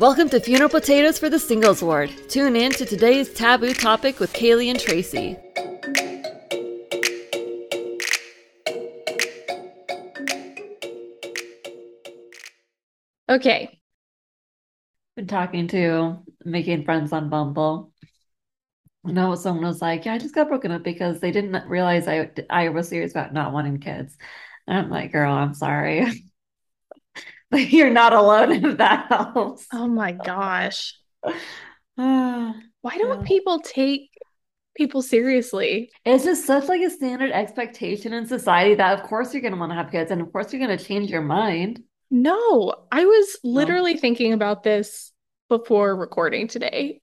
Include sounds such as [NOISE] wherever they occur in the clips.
Welcome to Funeral Potatoes for the Singles Ward. Tune in to today's taboo topic with Kaylee and Tracy. Okay. Been talking to making friends on Bumble. No, someone was like, "Yeah, I just got broken up because they didn't realize I I was serious about not wanting kids." And I'm like, "Girl, I'm sorry, [LAUGHS] [LAUGHS] you're not alone if that helps." Oh my gosh. [SIGHS] Why don't Yeah. people take people seriously? It's just such like a standard expectation in society that of course you're gonna want to have kids, and of course you're gonna change your mind. No, I was literally thinking about this before recording today.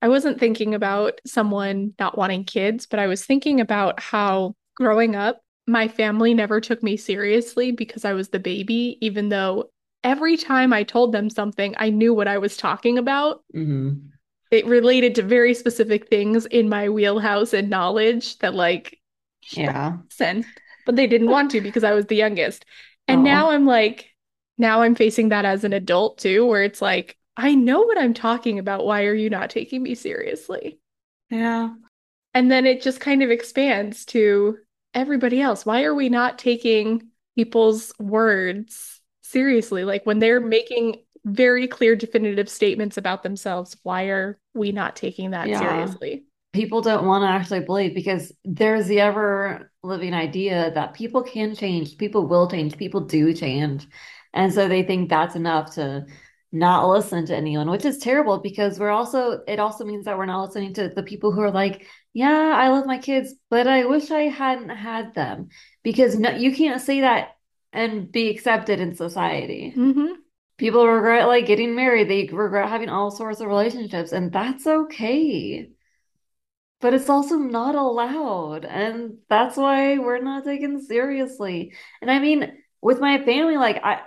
I wasn't thinking about someone not wanting kids, but I was thinking about how growing up, my family never took me seriously because I was the baby, even though every time I told them something, I knew what I was talking about. hmm It related to very specific things in my wheelhouse and knowledge that, like, Yeah. listen, but they didn't want to because I was the youngest. And Aw. now I'm like, now I'm facing that as an adult too, where it's like, I know what I'm talking about. Why are you not taking me seriously? Yeah. And then it just kind of expands to everybody else. Why are we not taking people's words seriously? Like when they're making very clear, definitive statements about themselves, why are we not taking that Yeah. seriously? People don't want to actually believe because there's the ever living idea that people can change, people will change, people do change. And so they think that's enough to not listen to anyone, which is terrible because we're also, it also means that we're not listening to the people who are like, yeah, I love my kids, but I wish I hadn't had them. Because no, you can't say that and be accepted in society. hmm People regret like getting married, they regret having all sorts of relationships, and that's okay. But it's also not allowed. And that's why we're not taken seriously. And I mean, with my family, like I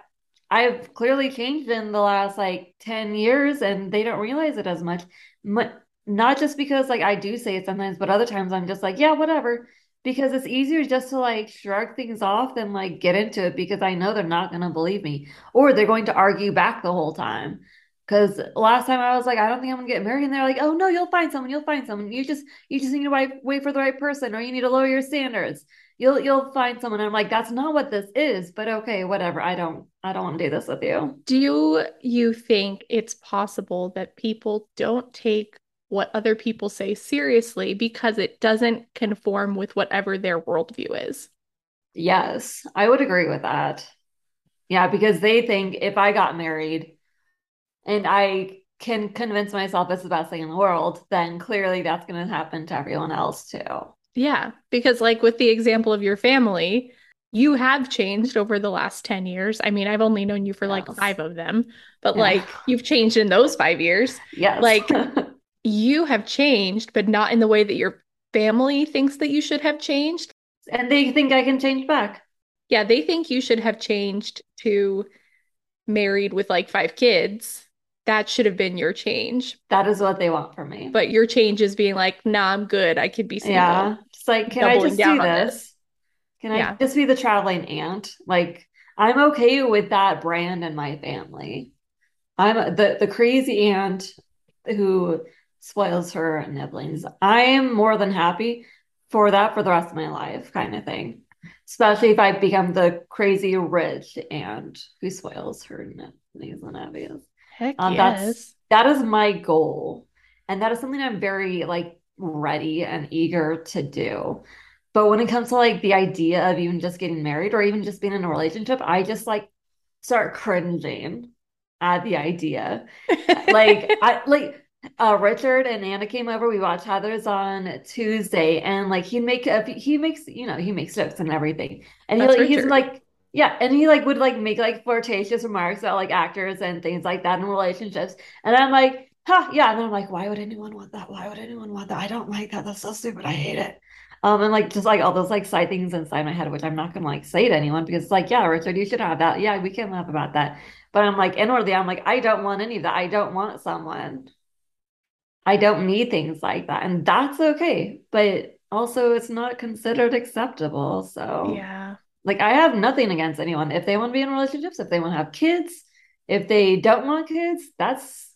I've clearly changed in the last like 10 years and they don't realize it as much. But Not just because like I do say it sometimes, but other times I'm just like, yeah, whatever. Because it's easier just to like shrug things off than like get into it because I know they're not gonna believe me. Or they're going to argue back the whole time. Because last time I was like, I don't think I'm gonna get married, and they're like, oh no, you'll find someone, you'll find someone. You just you just need to wait, wait for the right person, or you need to lower your standards. You'll you'll find someone. And I'm like, that's not what this is, but okay, whatever. I don't I don't want to do this with you. Do you think it's possible that people don't take what other people say seriously because it doesn't conform with whatever their worldview is? Yes, I would agree with that. Yeah, because they think if I got married and I can convince myself it's the best thing in the world, then clearly that's going to happen to everyone else too. Yeah, because like with the example of your family, you have changed over the last 10 years. I mean, I've only known you for like Yes. five of them, but Yeah. like you've changed in those five years. Yes. Like- [LAUGHS] You have changed, but not in the way that your family thinks that you should have changed. and they think I can change back. Yeah, they think you should have changed to married with like five kids. That should have been your change. That is what they want from me. But your change is being like, nah, I'm good. I could be single. Yeah. Just like, can I just do this? this. Can I Yeah. just be the traveling aunt? Like, I'm okay with that brand in my family. I'm the the crazy aunt who spoils her nibblings. I am more than happy for that for the rest of my life, kind of thing. Especially if I become the crazy rich aunt who spoils her nibblings and obvious. Heck Um, that's- yes. That is my goal. And that is something I'm very like ready and eager to do. But when it comes to like the idea of even just getting married or even just being in a relationship, I just like start cringing at the idea. Like I like uh Richard and Anna came over. We watched Heathers on Tuesday and like he'd make a he makes you know he makes jokes and everything. And he like he's like yeah, and he like would like make like flirtatious remarks about like actors and things like that in relationships. And I'm like, huh, yeah. And then I'm like, why would anyone want that? Why would anyone want that? I don't like that. That's so stupid. I hate it. Um, and like just like all those like side things inside my head, which I'm not gonna like say to anyone because it's like, yeah, Richard, you should have that. Yeah, we can laugh about that. But I'm like, inwardly, I'm like, I don't want any of that. I don't want someone. I don't need things like that. And that's okay. But also it's not considered acceptable. So Yeah. like I have nothing against anyone. If they want to be in relationships, if they want to have kids, If they don't want kids, that's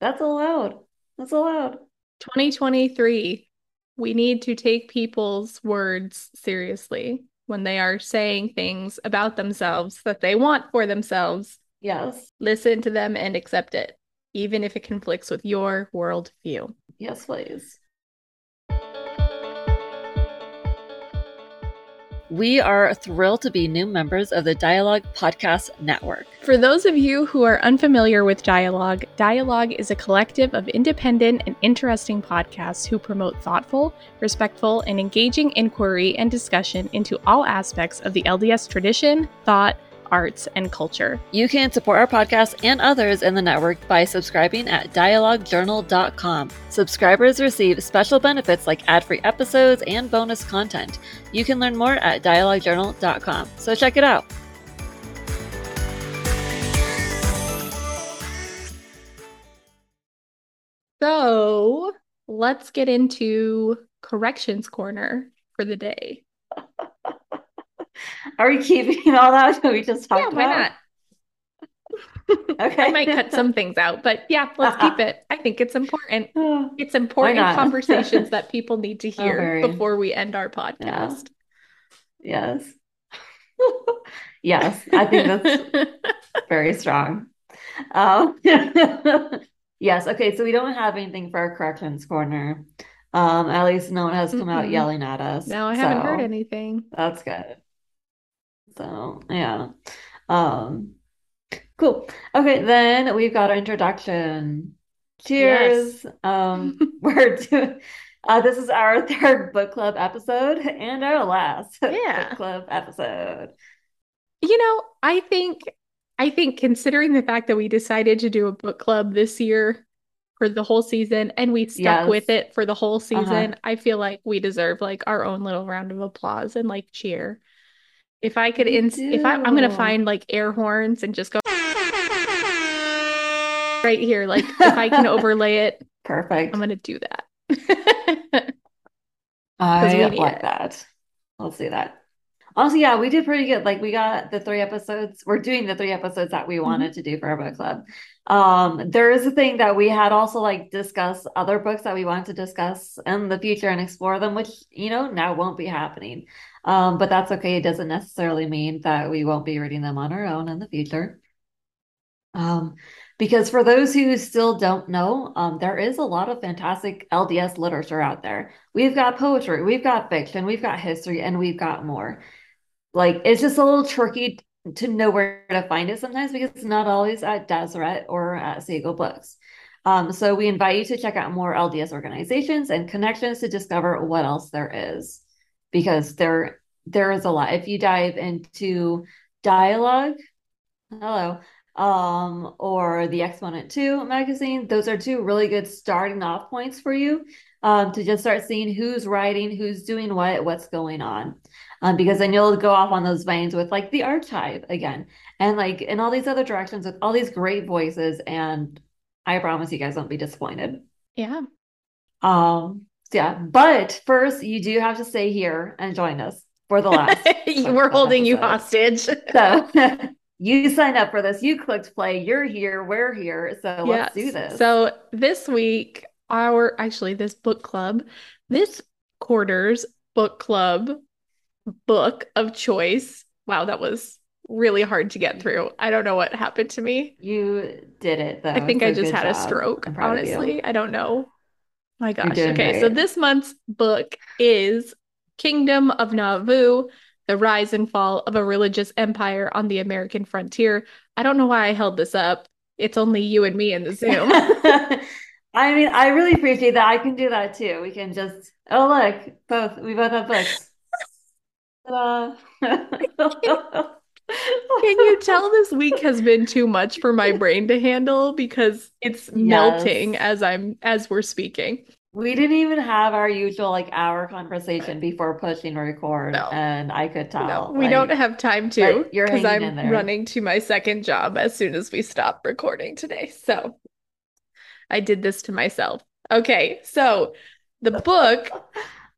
that's allowed. That's allowed. 2023. We need to take people's words seriously when they are saying things about themselves that they want for themselves. Yes. Listen to them and accept it, even if it conflicts with your worldview. Yes, please. We are thrilled to be new members of the Dialogue Podcast Network. For those of you who are unfamiliar with Dialogue, Dialogue is a collective of independent and interesting podcasts who promote thoughtful, respectful, and engaging inquiry and discussion into all aspects of the LDS tradition, thought, arts, and culture. You can support our podcast and others in the network by subscribing at dialoguejournal.com. Subscribers receive special benefits like ad free episodes and bonus content. You can learn more at dialoguejournal.com, so check it out. So let's get into corrections corner for the day. Are we keeping all that [LAUGHS] we just talked yeah, about? not? [LAUGHS] Okay. I might cut some things out, but yeah, let's keep it. I think it's important. [SIGHS] It's important [LAUGHS] conversations that people need to Oh, hear very. before we end our podcast. Yes. yes, I think that's very strong. Um, yes, okay, so we don't have anything for our corrections corner. Um, at least no one has come out Mm-mm. yelling at us. no, I haven't heard anything. That's good. So, yeah. Um, cool. Okay, then we've got our introduction. Cheers. Um, [LAUGHS] we're doing uh, this is our [LAUGHS] third book club episode and our last [LAUGHS] Yeah. book club episode. You know, I think I think considering the fact that we decided to do a book club this year for the whole season and we stuck Yes. with it for the whole Uh-huh. season, I feel like we deserve like our own little round of applause and like cheer. If I could ins if I I'm gonna find like air horns and just go [LAUGHS] right here, like if I can overlay it, [LAUGHS] Perfect. I'm gonna do that. [LAUGHS] I like it. that. Let's do that. Also, yeah, we did pretty good. Like we got the three episodes. We're doing the three episodes that we Mm-hmm. wanted to do for our book club. Um, there is a thing that we had also like discuss other books that we wanted to discuss in the future and explore them, which you know now won't be happening. Um, but that's okay. It doesn't necessarily mean that we won't be reading them on our own in the future. Um, because for those who still don't know, um, there is a lot of fantastic LDS literature out there. We've got poetry, we've got fiction, we've got history, and we've got more. Like it's just a little tricky to know where to find it sometimes because it's not always at Deseret or at Seagull Books. Um, so we invite you to check out more LDS organizations and connections to discover what else there is, because there there is a lot. If you dive into dialogue, hello, um, or the Exponent 2 magazine, those are two really good starting off points for you um, to just start seeing who's writing, who's doing what, what's going on. Um, because then you'll go off on those veins with like the archive again, and like in all these other directions with all these great voices. And I promise you guys won't be disappointed. Yeah. Um, yeah, but first you do have to stay here and join us for the last. [LAUGHS] We're holding you hostage. [LAUGHS] So [LAUGHS] you signed up for this, you clicked play, you're here, we're here. So let's do this. So this week, our actually this book club, this quarter's book club book of choice. Wow, that was really hard to get through. I don't know what happened to me. you did it though. I think I just had a stroke, I'm proud of you. honestly. I don't know. My gosh. Okay, so this month's book is Kingdom of Nauvoo, The Rise and Fall of a Religious Empire on the American Frontier. I don't know why I held this up. It's only you and me in the Zoom. [LAUGHS] I mean, I really appreciate that. I can do that too. We can just, oh, look, both, we both have books. Ta-da. Uh, [LAUGHS] Can you tell this week has been too much for my brain to handle because it's melting as I'm as we're speaking. We didn't even have our usual like hour conversation before pushing record, No. and I could No, tell. we don't have time to because I'm running to my second job as soon as we stop recording today. So I did this to myself. Okay, so the book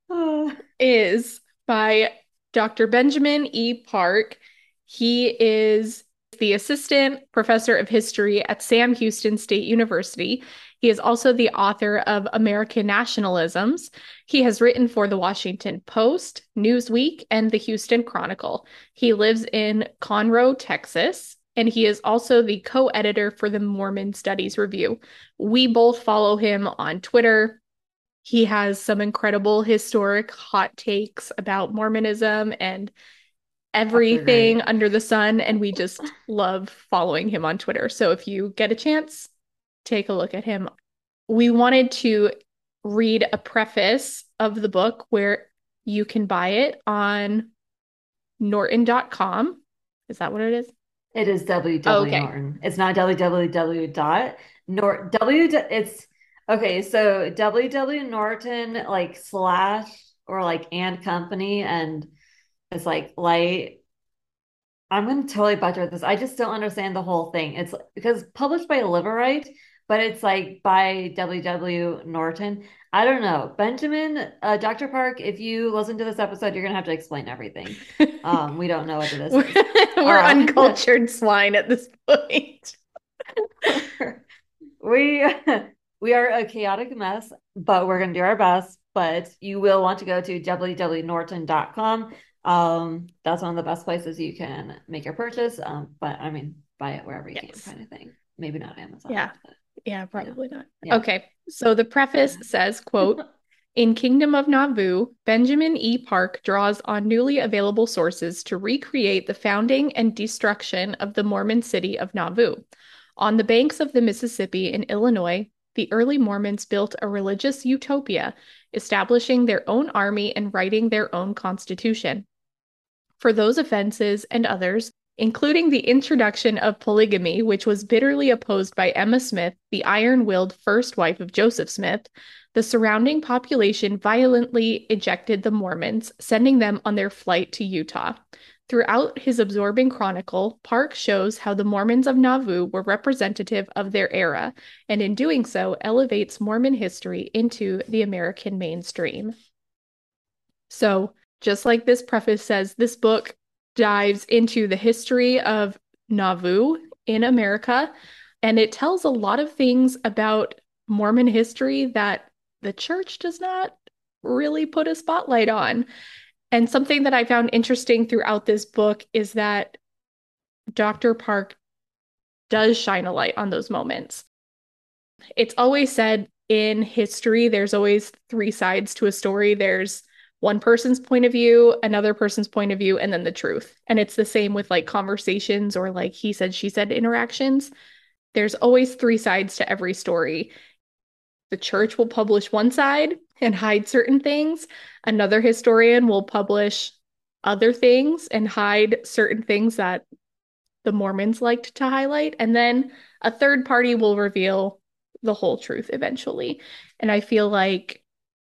[LAUGHS] is by Dr. Benjamin E. Park. He is the assistant professor of history at Sam Houston State University. He is also the author of American Nationalisms. He has written for the Washington Post, Newsweek, and the Houston Chronicle. He lives in Conroe, Texas, and he is also the co editor for the Mormon Studies Review. We both follow him on Twitter. He has some incredible historic hot takes about Mormonism and everything under the sun. And we just love following him on Twitter. So if you get a chance, take a look at him. We wanted to read a preface of the book where you can buy it on norton.com. Is that what it is? It is www oh, okay. Norton. It's not www dot Nor w it's okay, so www Norton like slash or like and company and it's like light. I'm gonna totally butcher this. I just don't understand the whole thing. It's because published by Liveright, but it's like by W.W. Norton. I don't know. Benjamin, uh, Dr. Park, if you listen to this episode, you're going to have to explain everything. Um, we don't know what it is. [LAUGHS] we're. We're uh, uncultured swine at this point. [LAUGHS] we [LAUGHS] we are a chaotic mess, but we're going to do our best. But you will want to go to www.norton.com. Um, that's one of the best places you can make your purchase. Um, but I mean, buy it wherever you yes. can, kind of thing. Maybe not Amazon. Yeah. Yeah, probably not. Yeah. Okay. So the preface [LAUGHS] says, quote, in Kingdom of Nauvoo, Benjamin E. Park draws on newly available sources to recreate the founding and destruction of the Mormon city of Nauvoo. On the banks of the Mississippi in Illinois, the early Mormons built a religious utopia, establishing their own army and writing their own constitution. For those offenses and others, including the introduction of polygamy, which was bitterly opposed by Emma Smith, the iron willed first wife of Joseph Smith, the surrounding population violently ejected the Mormons, sending them on their flight to Utah. Throughout his absorbing chronicle, Park shows how the Mormons of Nauvoo were representative of their era, and in doing so, elevates Mormon history into the American mainstream. So, just like this preface says, this book dives into the history of Nauvoo in America, and it tells a lot of things about Mormon history that the church does not really put a spotlight on. And something that I found interesting throughout this book is that Dr. Park does shine a light on those moments. It's always said in history, there's always three sides to a story. There's one person's point of view, another person's point of view, and then the truth. And it's the same with like conversations or like he said, she said interactions. There's always three sides to every story. The church will publish one side and hide certain things, another historian will publish other things and hide certain things that the Mormons liked to highlight. And then a third party will reveal the whole truth eventually. And I feel like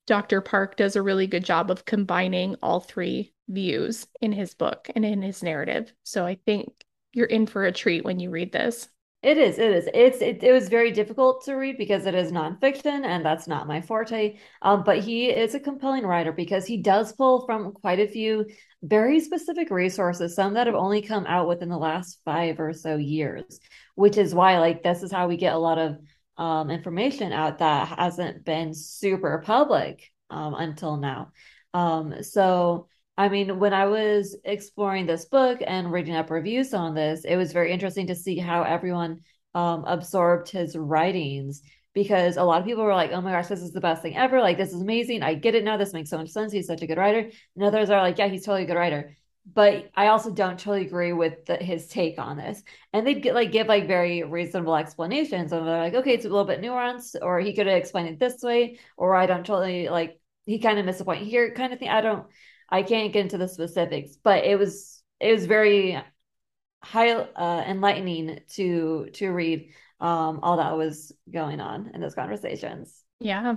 Dr. Park does a really good job of combining all three views in his book and in his narrative. So I think you're in for a treat when you read this. It is. It is. It's. It, it was very difficult to read because it is nonfiction, and that's not my forte. Um, but he is a compelling writer because he does pull from quite a few very specific resources, some that have only come out within the last five or so years, which is why, like, this is how we get a lot of um, information out that hasn't been super public um, until now. Um, so, I mean, when I was exploring this book and reading up reviews on this, it was very interesting to see how everyone um, absorbed his writings because a lot of people were like, oh my gosh, this is the best thing ever. Like, this is amazing. I get it now. This makes so much sense. He's such a good writer. And others are like, yeah, he's totally a good writer but I also don't totally agree with the, his take on this. And they'd get like give like very reasonable explanations, and they're like, okay, it's a little bit nuanced, or he could have explained it this way, or I don't totally like he kind of missed a point here, kind of thing. I don't, I can't get into the specifics, but it was it was very high uh, enlightening to to read um, all that was going on in those conversations. Yeah.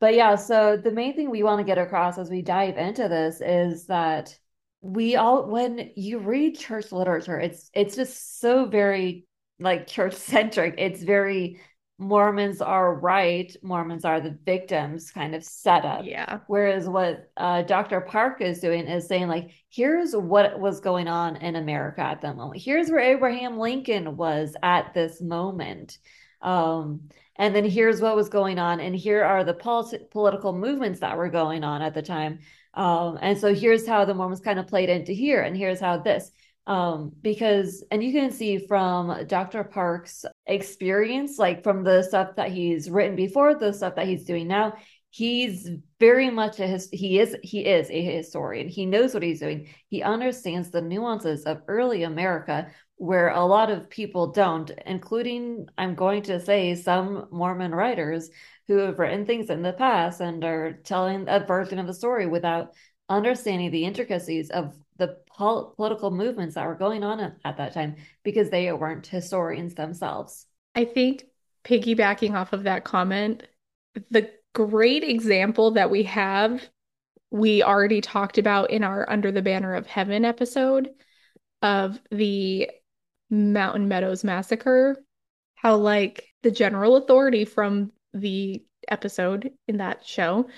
But yeah, so the main thing we want to get across as we dive into this is that we all when you read church literature it's it's just so very like church centric it's very Mormons are right, Mormons are the victims kind of setup. Yeah. Whereas what uh, Dr. Park is doing is saying, like, here's what was going on in America at that moment. Here's where Abraham Lincoln was at this moment. Um, and then here's what was going on. And here are the polit- political movements that were going on at the time. Um, and so here's how the Mormons kind of played into here. And here's how this um because and you can see from dr park's experience like from the stuff that he's written before the stuff that he's doing now he's very much a his he is he is a historian. He knows what he's doing. He understands the nuances of early america where a lot of people don't including i'm going to say some mormon writers who have written things in the past and are telling a version of the story without understanding the intricacies of pol- political movements that were going on at, at that time because they weren't historians themselves. I think piggybacking off of that comment, the great example that we have, we already talked about in our Under the Banner of Heaven episode of the Mountain Meadows Massacre, how, like, the general authority from the episode in that show,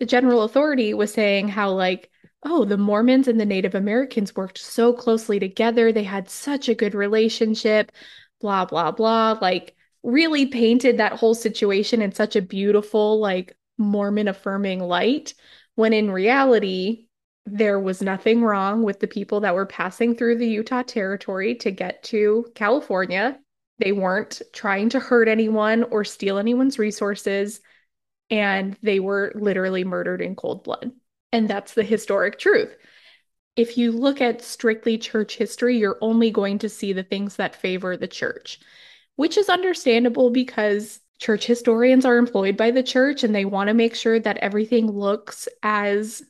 the general authority was saying how, like, oh, the Mormons and the Native Americans worked so closely together. They had such a good relationship, blah, blah, blah. Like, really painted that whole situation in such a beautiful, like, Mormon affirming light, when in reality, there was nothing wrong with the people that were passing through the Utah territory to get to California. They weren't trying to hurt anyone or steal anyone's resources, and they were literally murdered in cold blood. And that's the historic truth. If you look at strictly church history, you're only going to see the things that favor the church, which is understandable because church historians are employed by the church and they want to make sure that everything looks as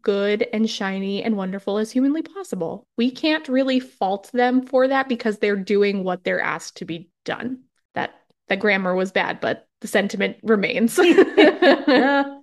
good and shiny and wonderful as humanly possible. We can't really fault them for that because they're doing what they're asked to be done. That the grammar was bad, but the sentiment remains. [LAUGHS] [LAUGHS]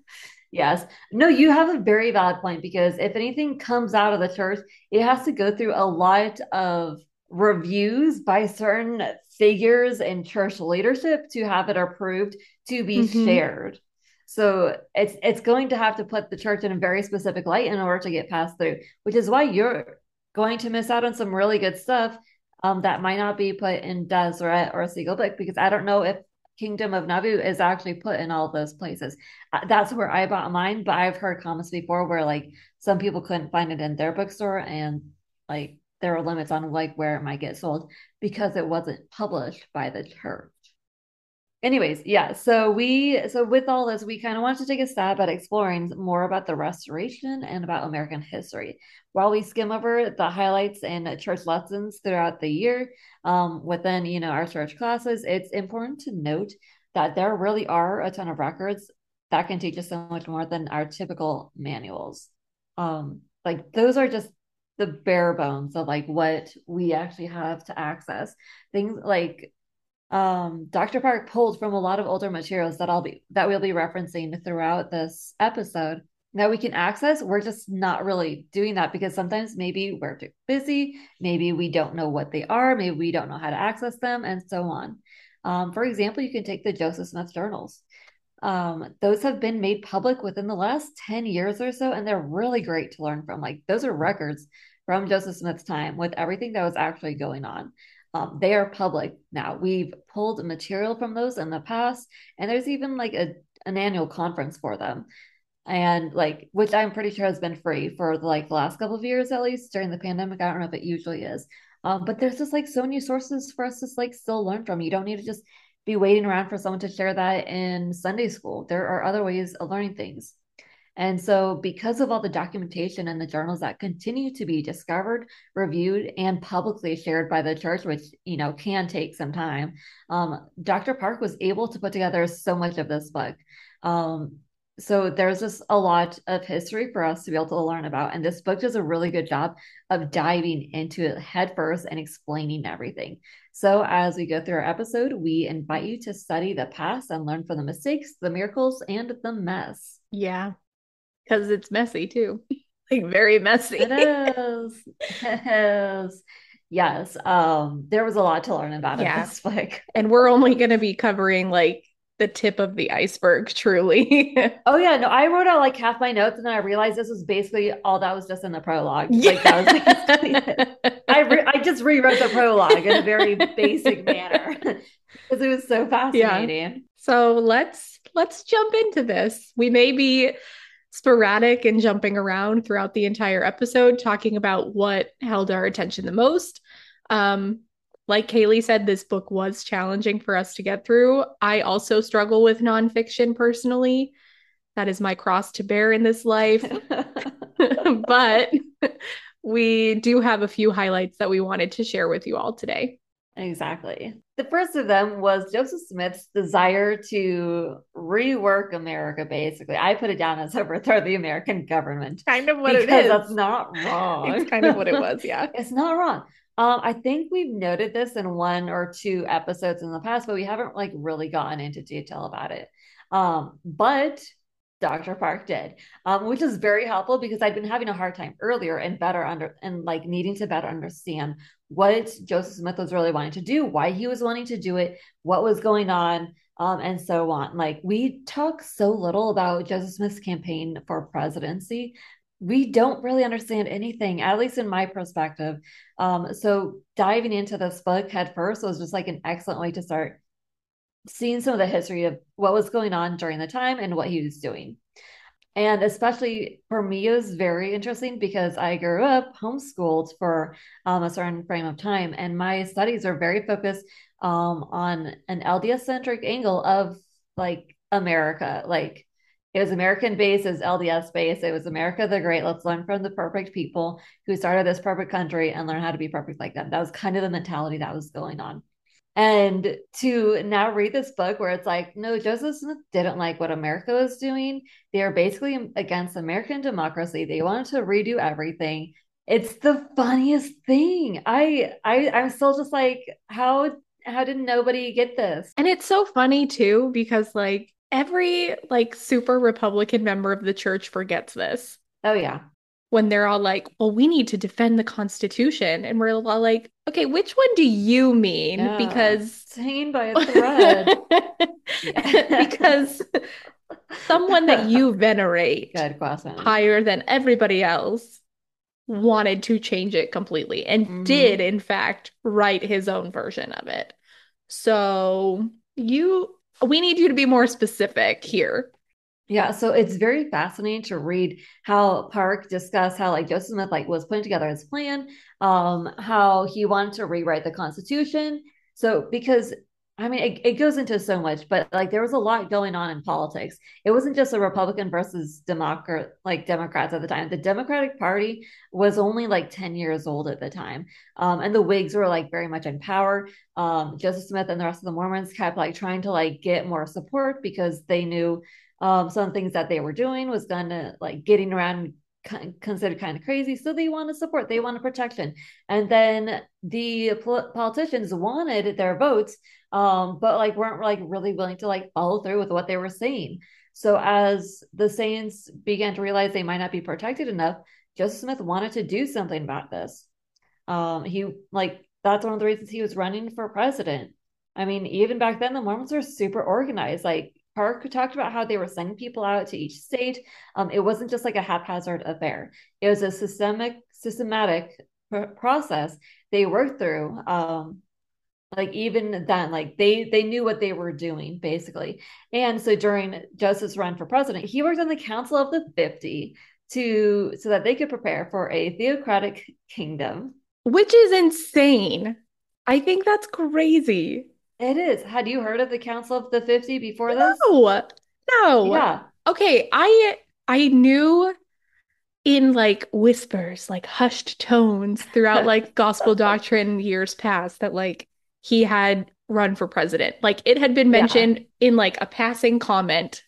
Yes. No, you have a very valid point because if anything comes out of the church, it has to go through a lot of reviews by certain figures in church leadership to have it approved to be mm-hmm. shared. So it's it's going to have to put the church in a very specific light in order to get passed through, which is why you're going to miss out on some really good stuff um, that might not be put in Deseret or a Seagull Book because I don't know if Kingdom of Nauvoo is actually put in all those places. Uh, that's where I bought mine, but I've heard comments before where like some people couldn't find it in their bookstore and like there were limits on like where it might get sold because it wasn't published by the church anyways yeah so we so with all this we kind of wanted to take a stab at exploring more about the restoration and about american history. While we skim over the highlights and church lessons throughout the year um, within you know our church classes it's important to note that there really are a ton of records that can teach us so much more than our typical manuals. Um, like those are just the bare bones of like what we actually have to access. Things like um, Dr. Park pulled from a lot of older materials that I'll be that we'll be referencing throughout this episode that we can access. We're just not really doing that because sometimes maybe we're too busy, maybe we don't know what they are, maybe we don't know how to access them, and so on. Um, for example, you can take the Joseph Smith journals. Um, those have been made public within the last 10 years or so, and they're really great to learn from. Like, those are records from Joseph Smith's time with everything that was actually going on. Um, they are public now. We've pulled material from those in the past, and there's even like a an annual conference for them, and like which I'm pretty sure has been free for like the last couple of years at least during the pandemic. I don't know if it usually is, um, but there's just like so many sources for us to like still learn from. You don't need to just be waiting around for someone to share that in Sunday school. There are other ways of learning things. And so, because of all the documentation and the journals that continue to be discovered, reviewed, and publicly shared by the church, which you know can take some time, um, Dr. Park was able to put together so much of this book. Um, so there's just a lot of history for us to be able to learn about, and this book does a really good job of diving into it headfirst and explaining everything. So as we go through our episode, we invite you to study the past and learn from the mistakes, the miracles, and the mess. Yeah, because it's messy too. [LAUGHS] like very messy. It is. It is. Yes. Um, there was a lot to learn about in Yeah. this book. [LAUGHS] And we're only going to be covering like the tip of the iceberg, [LAUGHS] truly. Oh yeah, no, I wrote out like half my notes and then I realized this was basically all that was just in the prologue. Yeah. Like that was it. I re- I just rewrote the prologue in a very basic manner because it was so fascinating. So let's let's jump into this. We may be sporadic and jumping around throughout the entire episode, talking about what held our attention the most. Um, like Kaylee said, this book was challenging for us to get through. I also struggle with nonfiction personally. That is my cross to bear in this life. [LAUGHS] [LAUGHS] but we do have a few highlights that we wanted to share with you all today. Exactly. The first of them was Joseph Smith's desire to rework America, basically. I put it down as overthrow the American government. Kind of what it is. that's not [LAUGHS] wrong. It's kind of what it was, yeah. [LAUGHS] it's not wrong. Um, I think we've noted this in one or two episodes in the past, but we haven't like really gotten into detail about it. Um, but Dr. Park did, um, which is very helpful because I'd been having a hard time earlier and better under and like needing to better understand what Joseph Smith was really wanting to do, why he was wanting to do it, what was going on, um, and so on. Like we talk so little about Joseph Smith's campaign for presidency. We don't really understand anything, at least in my perspective. Um, so diving into this book head first was just like an excellent way to start seeing some of the history of what was going on during the time and what he was doing. And especially for me, it was very interesting because I grew up homeschooled for um, a certain frame of time, and my studies are very focused um, on an LDS centric angle of like America. Like it was American based, it was LDS based, it was America the Great. Let's learn from the perfect people who started this perfect country and learn how to be perfect like them. That was kind of the mentality that was going on. And to now read this book where it's like, no, Joseph Smith didn't like what America was doing. They are basically against American democracy. They wanted to redo everything. It's the funniest thing. I I I'm still just like, how how did nobody get this? And it's so funny too, because like every like super Republican member of the church forgets this. Oh yeah. When they're all like, well, we need to defend the Constitution. And we're all like, okay, which one do you mean? Yeah. Because It's hanging by a [LAUGHS] thread. [LAUGHS] Because someone that you venerate [LAUGHS] higher than everybody else wanted to change it completely and Mhm. did, in fact, write his own version of it. So you, we need you to be more specific here. Yeah, so it's very fascinating to read how Park discussed how like Joseph Smith like was putting together his plan, um, how he wanted to rewrite the Constitution. So because I mean it, it goes into so much, but like there was a lot going on in politics. It wasn't just a Republican versus Democrat like Democrats at the time. The Democratic Party was only like 10 years old at the time. Um, and the Whigs were like very much in power. Um, Joseph Smith and the rest of the Mormons kept like trying to like get more support because they knew um, some things that they were doing was gonna like getting around considered kind of crazy. So they wanted support. They wanted protection. And then the pol- politicians wanted their votes um, but like weren't like really willing to like follow through with what they were saying. So as the saints began to realize they might not be protected enough joseph smith wanted to do something about this. Um, he like that's one of the reasons he was running for president. I mean even back then the mormons were super organized. Like Park talked about how they were sending people out to each state. Um, it wasn't just like a haphazard affair. It was a systemic, systematic pr- process they worked through. Um, like even then, like they they knew what they were doing basically. And so during Joseph's run for president, he worked on the Council of the Fifty to so that they could prepare for a theocratic kingdom. Which is insane. I think that's crazy. It is. Had you heard of the Council of the Fifty before this? No, no. Yeah. Okay, I I knew in like whispers, like hushed tones throughout like [LAUGHS] gospel doctrine years past that like he had run for president. Like it had been Yeah. mentioned in like a passing comment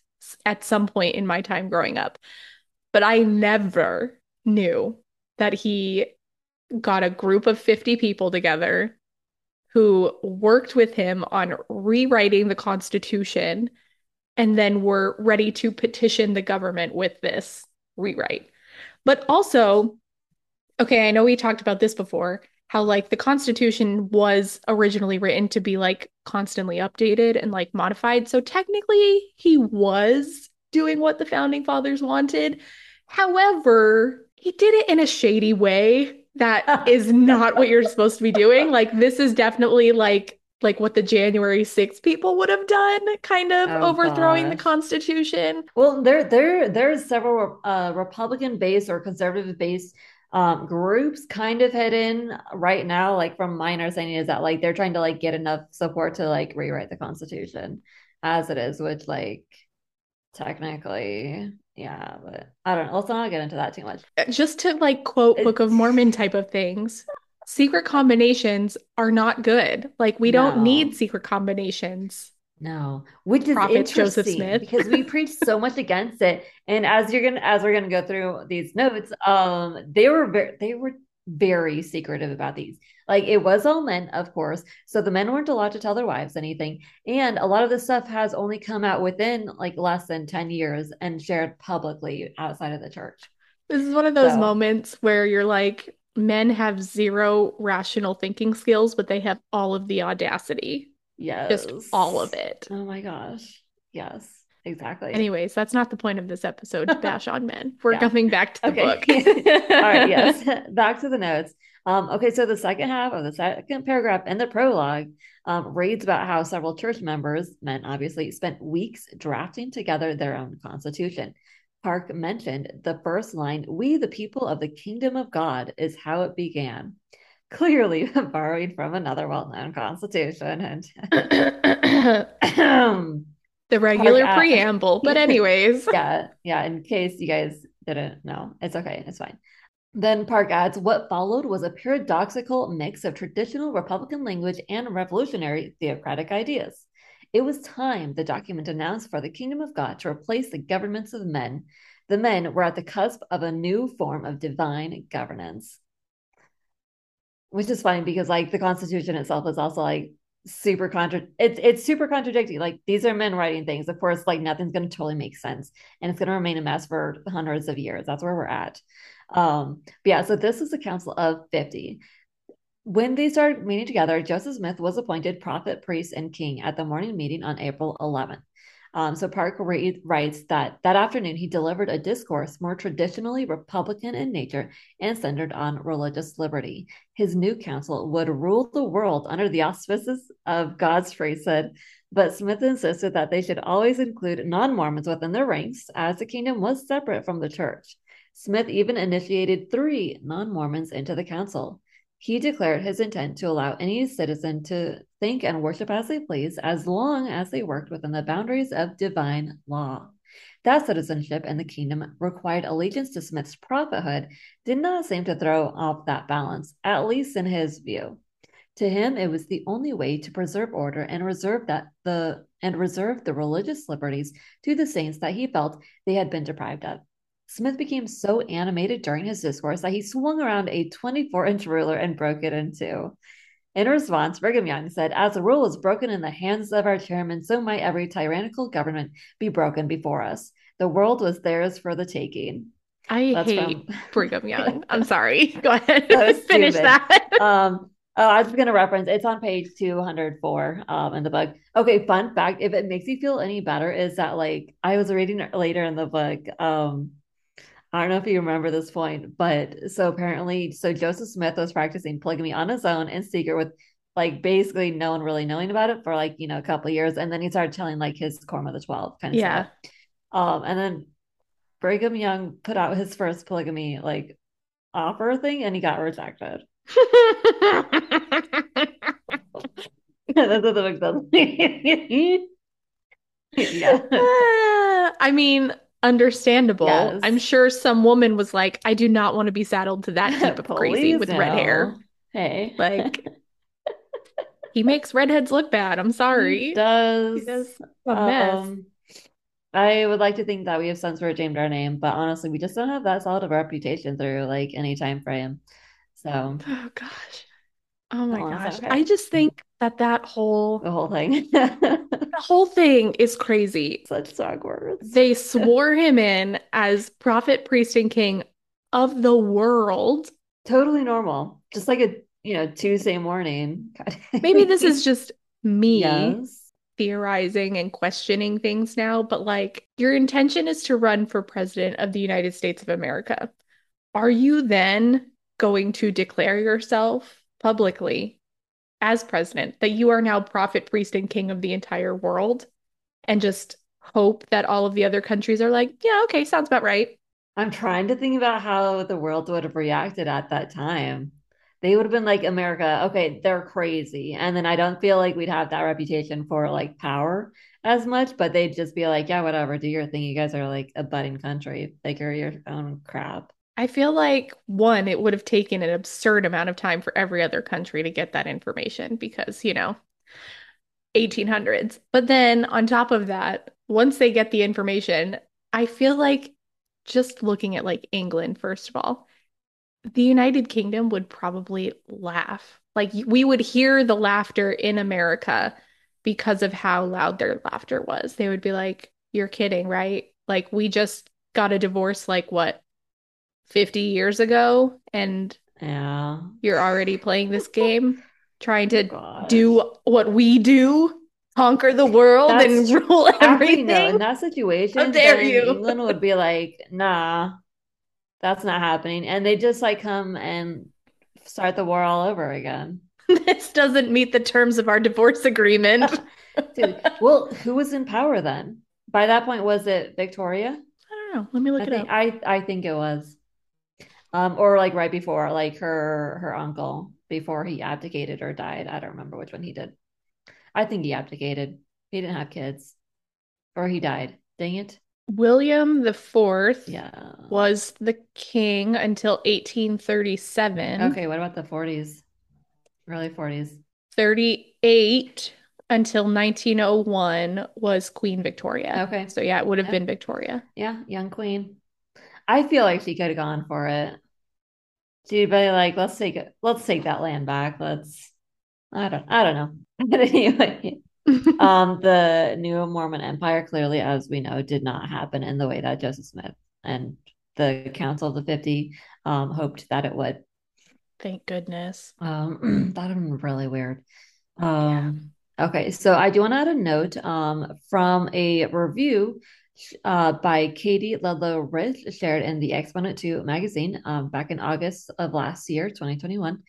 at some point in my time growing up. But I never knew that he got a group of 50 people together who worked with him on rewriting the Constitution and then were ready to petition the government with this rewrite. But also, okay, I know we talked about this before. how like the Constitution was originally written to be like constantly updated and like modified. So technically, he was doing what the founding fathers wanted. However, he did it in a shady way that is not what you're supposed to be doing. Like this is definitely like like what the January 6th people would have done, kind of Oh overthrowing the. Constitution. Well, there there there's several uh, Republican based or conservative based um, groups kind of hidden right now. Like from my understanding is that like they're trying to like get enough support to like rewrite the Constitution as it is, which like technically, yeah, but I don't know. Let's not get into that too much. Just to like quote Book of Mormon type of things, secret combinations are not good. Like we don't need secret combinations. No, which is Prophets Joseph interesting Smith. because we [LAUGHS] preach so much against it. And as you're gonna, as we're gonna go through these notes, um, they were very, they were very secretive about these. Like it was all men, of course, so the men weren't allowed to tell their wives anything. And a lot of this stuff has only come out within like less than 10 years and shared publicly outside of the church. This is one of those So, moments where you're like, men have zero rational thinking skills, but they have all of the audacity. Just all of it. Oh my gosh. Yes, exactly. Anyways, that's not the point of this episode to [LAUGHS] bash on men. We're Yeah. coming back to the Okay. book. [LAUGHS] All right. Yes. [LAUGHS] Back to the notes. Um, okay. So the second half of the second paragraph in the prologue um, reads about how several church members, men obviously, spent weeks drafting together their own constitution. Park mentioned the first line, We, the people of the kingdom of God, is how it began. Clearly [LAUGHS] borrowing from another well known constitution. And [COUGHS] the regular uh, preamble. But, [LAUGHS] anyways, yeah, yeah. In case you guys didn't know, it's okay. It's fine. Then Park adds, what followed was a paradoxical mix of traditional Republican language and revolutionary theocratic ideas. It was time, the document announced, for the kingdom of God to replace the governments of men. The men were at the cusp of a new form of divine governance, which is funny because like the Constitution itself is also like super contra it's it's super contradicting. Like these are men writing things. Of course, like nothing's gonna totally make sense. And it's gonna remain a mess for hundreds of years. That's where we're at. Um, but yeah, so this is a council of 50. When they started meeting together, Joseph Smith was appointed prophet, priest, and king at the morning meeting on April 11th. Um, so Park writes that that afternoon he delivered a discourse more traditionally Republican in nature and centered on religious liberty. His new council would rule the world under the auspices of God's priesthood, but Smith insisted that they should always include non Mormons within their ranks, as the kingdom was separate from the church. Smith even initiated three non Mormons into the council. He declared his intent to allow any citizen to think and worship as they please, as long as they worked within the boundaries of divine law. That citizenship in the kingdom required allegiance to Smith's prophethood did not seem to throw off that balance, at least in his view. To him, it was the only way to preserve order and reserve that the and reserve the religious liberties to the saints that he felt they had been deprived of. Smith became so animated during his discourse that he swung around a 24 inch ruler and broke it in two. In response, Brigham Young said, As the rule is broken in the hands of our chairman, so might every tyrannical government be broken before us. The world was theirs for the taking. I That's hate from [LAUGHS] Brigham Young. [LAUGHS] I'm sorry. [LAUGHS] Go ahead. that Finish stupid. that. Um, oh, I was gonna reference it's on page 204 um in the book. Okay, fun fact, if it makes you feel any better, is that like I was reading later in the book, um, I don't know if you remember this point, but so apparently, so Joseph Smith was practicing polygamy on his own in secret with like basically no one really knowing about it for like, you know, a couple of years. And then he started telling like his of the 12 kind of Yeah. stuff. Um, and then Brigham Young put out his first polygamy like offer thing and he got rejected. That's what the book says. yeah. [LAUGHS] I mean, understandable. Yes. I'm sure some woman was like, I do not want to be saddled to that [LAUGHS] heap of crazy with red hair. Hey. Like, [LAUGHS] he makes redheads look bad. I'm He sorry. does. He does a mess. Um, I would like to think that we have sons for James our name, but honestly, we just don't have that solid of a reputation through like any time frame. So [SIGHS] Oh gosh. Oh my oh, gosh. okay. I just think that that whole The whole thing. [LAUGHS] the whole thing is crazy. Such strong words. They [LAUGHS] swore him in as prophet, priest, and king of the world. Totally normal. Just like a you know, Tuesday morning. Maybe this is [LAUGHS] just me yes. theorizing and questioning things now, but like your intention is to run for president of the United States of America. Are you then going to declare yourself publicly as president that you are now prophet, priest, and king of the entire world and just hope that all of the other countries are like, yeah, okay, sounds about right? I'm trying to think about how the world would have reacted at that time. They would have been like, America, okay, they're crazy. And then I don't feel like we'd have that reputation for like power as much, but they'd just be like, yeah, whatever, do your thing. You guys are like a budding country, figure your own crap. I feel like one, it would have taken an absurd amount of time for every other country to get that information because, you know, 1800s. But then on top of that, once they get the information, I feel like just looking at like England, first of all, the United Kingdom would probably laugh. Like we would hear the laughter in America because of how loud their laughter was. They would be like, You're kidding, right? Like we just got a divorce like what, 50 years ago, and yeah, you're already playing this game, trying to oh, do what we do conquer the world That's, and rule everything. In that situation, How dare you? England would be like, nah, that's not happening. And they just like come and start the war all over again. [LAUGHS] this doesn't meet the terms of our divorce agreement. [LAUGHS] Dude, well, who was in power then? By that point, was it Victoria? I don't know. Let me look I it think, up. I I think it was. Um, or like right before, like her her uncle before he abdicated or died. I don't remember which one he did. I think he abdicated. He didn't have kids, or he died. Dang it. William the Fourth yeah. was the king until 1837. Okay, what about the 40s? Early 40s. 38 until 1901 was Queen Victoria. Okay. So yeah, it would have yep. been Victoria. Yeah, young queen. I feel like she could have gone for it. She'd be like, let's take it, let's take that land back. Let's I don't I don't know. But [LAUGHS] anyway, [LAUGHS] um, the new Mormon Empire clearly, as we know, did not happen in the way that Joseph Smith and the Council of the Fifty um, hoped that it would. Thank goodness. Um, [CLEARS THROAT] that would have been really weird. Um, yeah. Okay, so I do want to add a note um, from a review uh, by Katie Ludlow Rich, shared in the Exponent 2 magazine um, back in August of last year, 2021.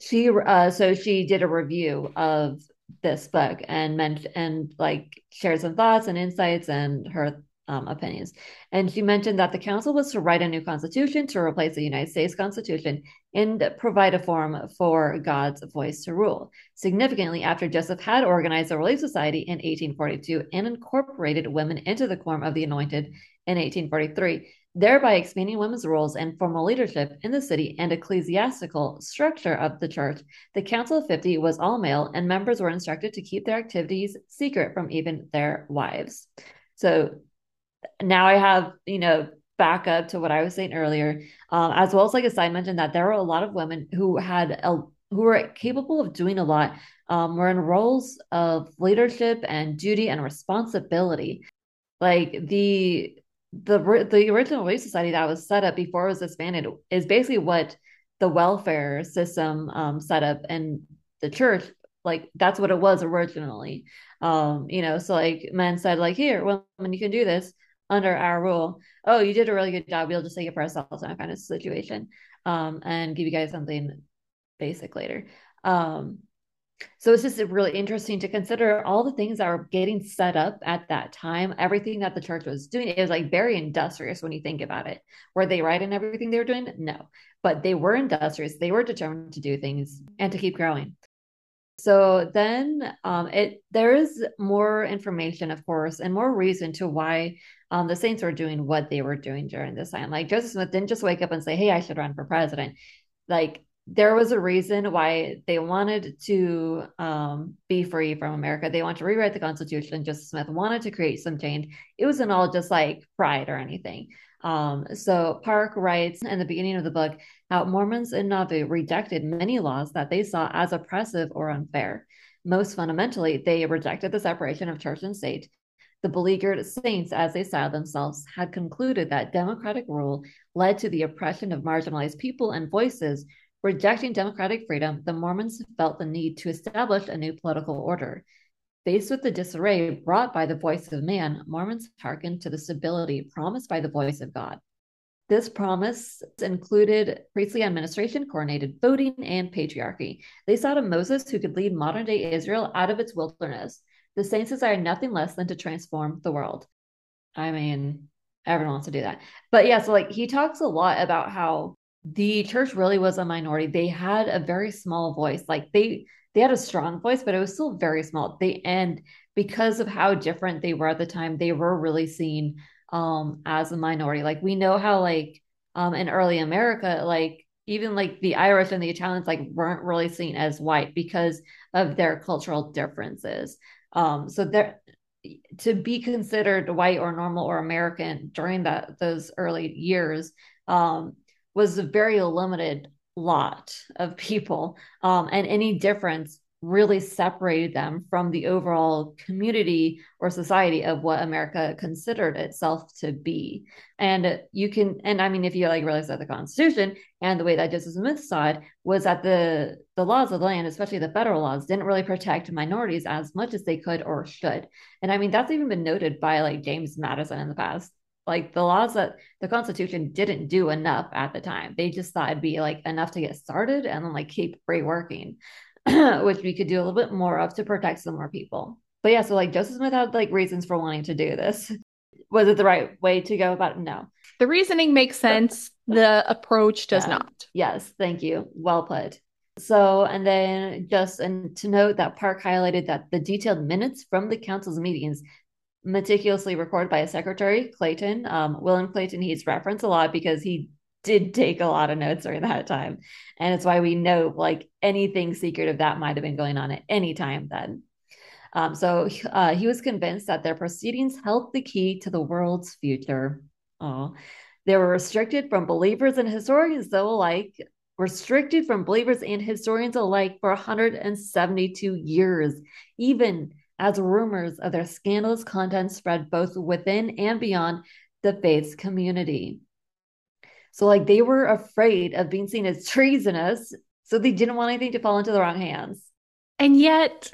She uh, so she did a review of this book and meant and like shared some thoughts and insights and her um, opinions. And she mentioned that the council was to write a new constitution to replace the United States Constitution and provide a forum for God's voice to rule. Significantly, after Joseph had organized the Relief Society in 1842 and incorporated women into the Quorum of the Anointed in 1843, thereby expanding women's roles and formal leadership in the city and ecclesiastical structure of the church. The Council of 50 was all male, and members were instructed to keep their activities secret from even their wives. So now I have, you know, back up to what I was saying earlier, um, as well as like a side mention that there were a lot of women who had a who were capable of doing a lot, um, were in roles of leadership and duty and responsibility. Like the the the original Relief Society that was set up before it was disbanded is basically what the welfare system um, set up in the church. Like that's what it was originally. Um, you know, so like men said, like, here, women, you can do this under our rule. Oh, you did a really good job. We'll just take it for ourselves in that kind of situation. Um, and give you guys something basic later. Um, so it's just really interesting to consider all the things that were getting set up at that time, everything that the church was doing. It was like very industrious when you think about it. Were they right in everything they were doing? No, but they were industrious. They were determined to do things and to keep growing. So then um, it there is more information, of course, and more reason to why um, the saints were doing what they were doing during this time. Like Joseph Smith didn't just wake up and say, "Hey, I should run for president." Like there was a reason why they wanted to um, be free from America. They wanted to rewrite the Constitution. Joseph Smith wanted to create some change. It wasn't all just like pride or anything. Um, so Park writes in the beginning of the book how Mormons in Nauvoo rejected many laws that they saw as oppressive or unfair. Most fundamentally, they rejected the separation of church and state. The beleaguered saints, as they styled themselves, had concluded that democratic rule led to the oppression of marginalized people and voices Rejecting democratic freedom, the Mormons felt the need to establish a new political order. Faced with the disarray brought by the voice of man, Mormons hearkened to the stability promised by the voice of God. This promise included priestly administration, coordinated voting, and patriarchy. They sought a Moses who could lead modern day Israel out of its wilderness. The saints desired nothing less than to transform the world. I mean, everyone wants to do that. But yeah, so like he talks a lot about how the church really was a minority. They had a very small voice. Like they they had a strong voice, but it was still very small. They and because of how different they were at the time, they were really seen um as a minority. Like we know how like um in early America, like even like the Irish and the Italians like weren't really seen as white because of their cultural differences. Um so there to be considered white or normal or American during that those early years um was a very limited lot of people. Um, and any difference really separated them from the overall community or society of what America considered itself to be. And you can, and I mean, if you like realize that the Constitution and the way that Joseph Smith saw it was that the the laws of the land, especially the federal laws, didn't really protect minorities as much as they could or should. And I mean, that's even been noted by like James Madison in the past like the laws that the Constitution didn't do enough at the time. They just thought it'd be like enough to get started and then like keep reworking, [CLEARS THROAT] which we could do a little bit more of to protect some more people. But yeah, so like Joseph Smith had like reasons for wanting to do this. [LAUGHS] Was it the right way to go about it? No. The reasoning makes sense. The approach does Yeah. not. Yes, thank you. Well put. So, and then just and to note that Park highlighted that the detailed minutes from the council's meetings, meticulously recorded by a secretary, Clayton, um, William Clayton, he's referenced a lot because he did take a lot of notes during that time. And it's why we know like anything secretive that might have been going on at any time then. Um, so uh, he was convinced that their proceedings held the key to the world's future. Oh, they were restricted from believers and historians, though alike, restricted from believers and historians alike for 172 years, even as rumors of their scandalous content spread both within and beyond the faith's community. So, like, they were afraid of being seen as treasonous, so they didn't want anything to fall into the wrong hands. And yet,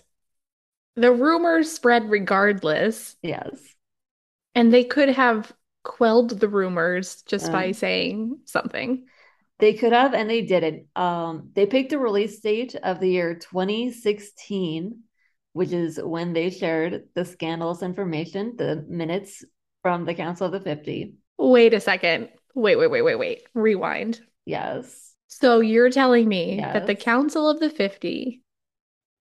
the rumors spread regardless, Yes. and they could have quelled the rumors just by Um, saying something. They could have, and they didn't. Um, they picked a release date of the year 2016, which is when they shared the scandalous information, the minutes from the Council of the 50. Wait a second. Wait, wait, wait, wait, wait. Rewind. Yes. So you're telling me that the Council of the 50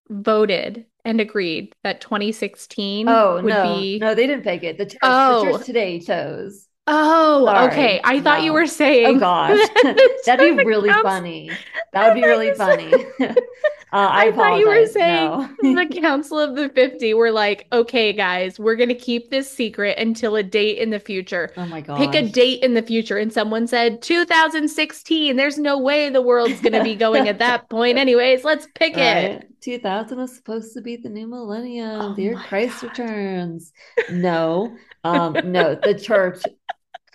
voted and agreed that 2016 Oh, would no. be. No, they didn't pick it. The church, the Oh. church today chose. Oh, Sorry. okay. I thought you were saying Oh gosh, [LAUGHS] that that'd be really funny. That would be [LAUGHS] really funny. [LAUGHS] uh, I I thought you were saying No. [LAUGHS] the Council of the 50 were like, okay, guys, we're going to keep this secret until a date in the future. Oh my God. Pick a date in the future. And someone said 2016. There's no way the world's going to be going at that point. Anyways, let's pick [LAUGHS] it. 2000 was supposed to be the new millennium, Oh the year Christ God. returns. No, [LAUGHS] um, no, the church,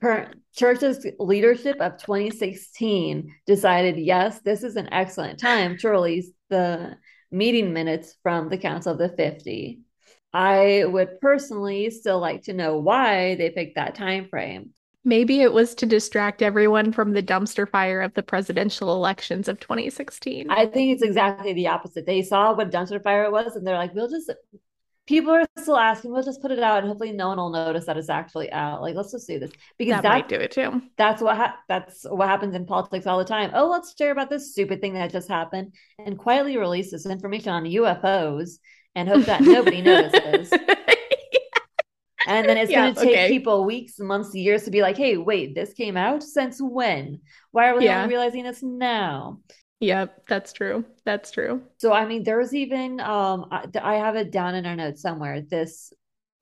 current church's leadership of 2016 decided, yes, this is an excellent time to release the meeting minutes from the Council of the 50. I would personally still like to know why they picked that time frame. Maybe it was to distract everyone from the dumpster fire of the presidential elections of 2016. I think it's exactly the opposite. They saw what dumpster fire it was, and they're like, we'll just people are still asking, we'll just put it out, and hopefully no one will notice that it's actually out. Like, let's just do this because that that, might do it too. that's what ha- that's what happens in politics all the time. Oh, let's share about this stupid thing that just happened and quietly release this information on UFOs and hope that nobody [LAUGHS] notices. And then it's Yeah, going to take okay. people weeks, months, years to be like, hey, wait, this came out since when? Why are we Yeah. only realizing this now? Yep, that's true. That's true. So I mean, there's even um, I, I have it down in our notes somewhere. This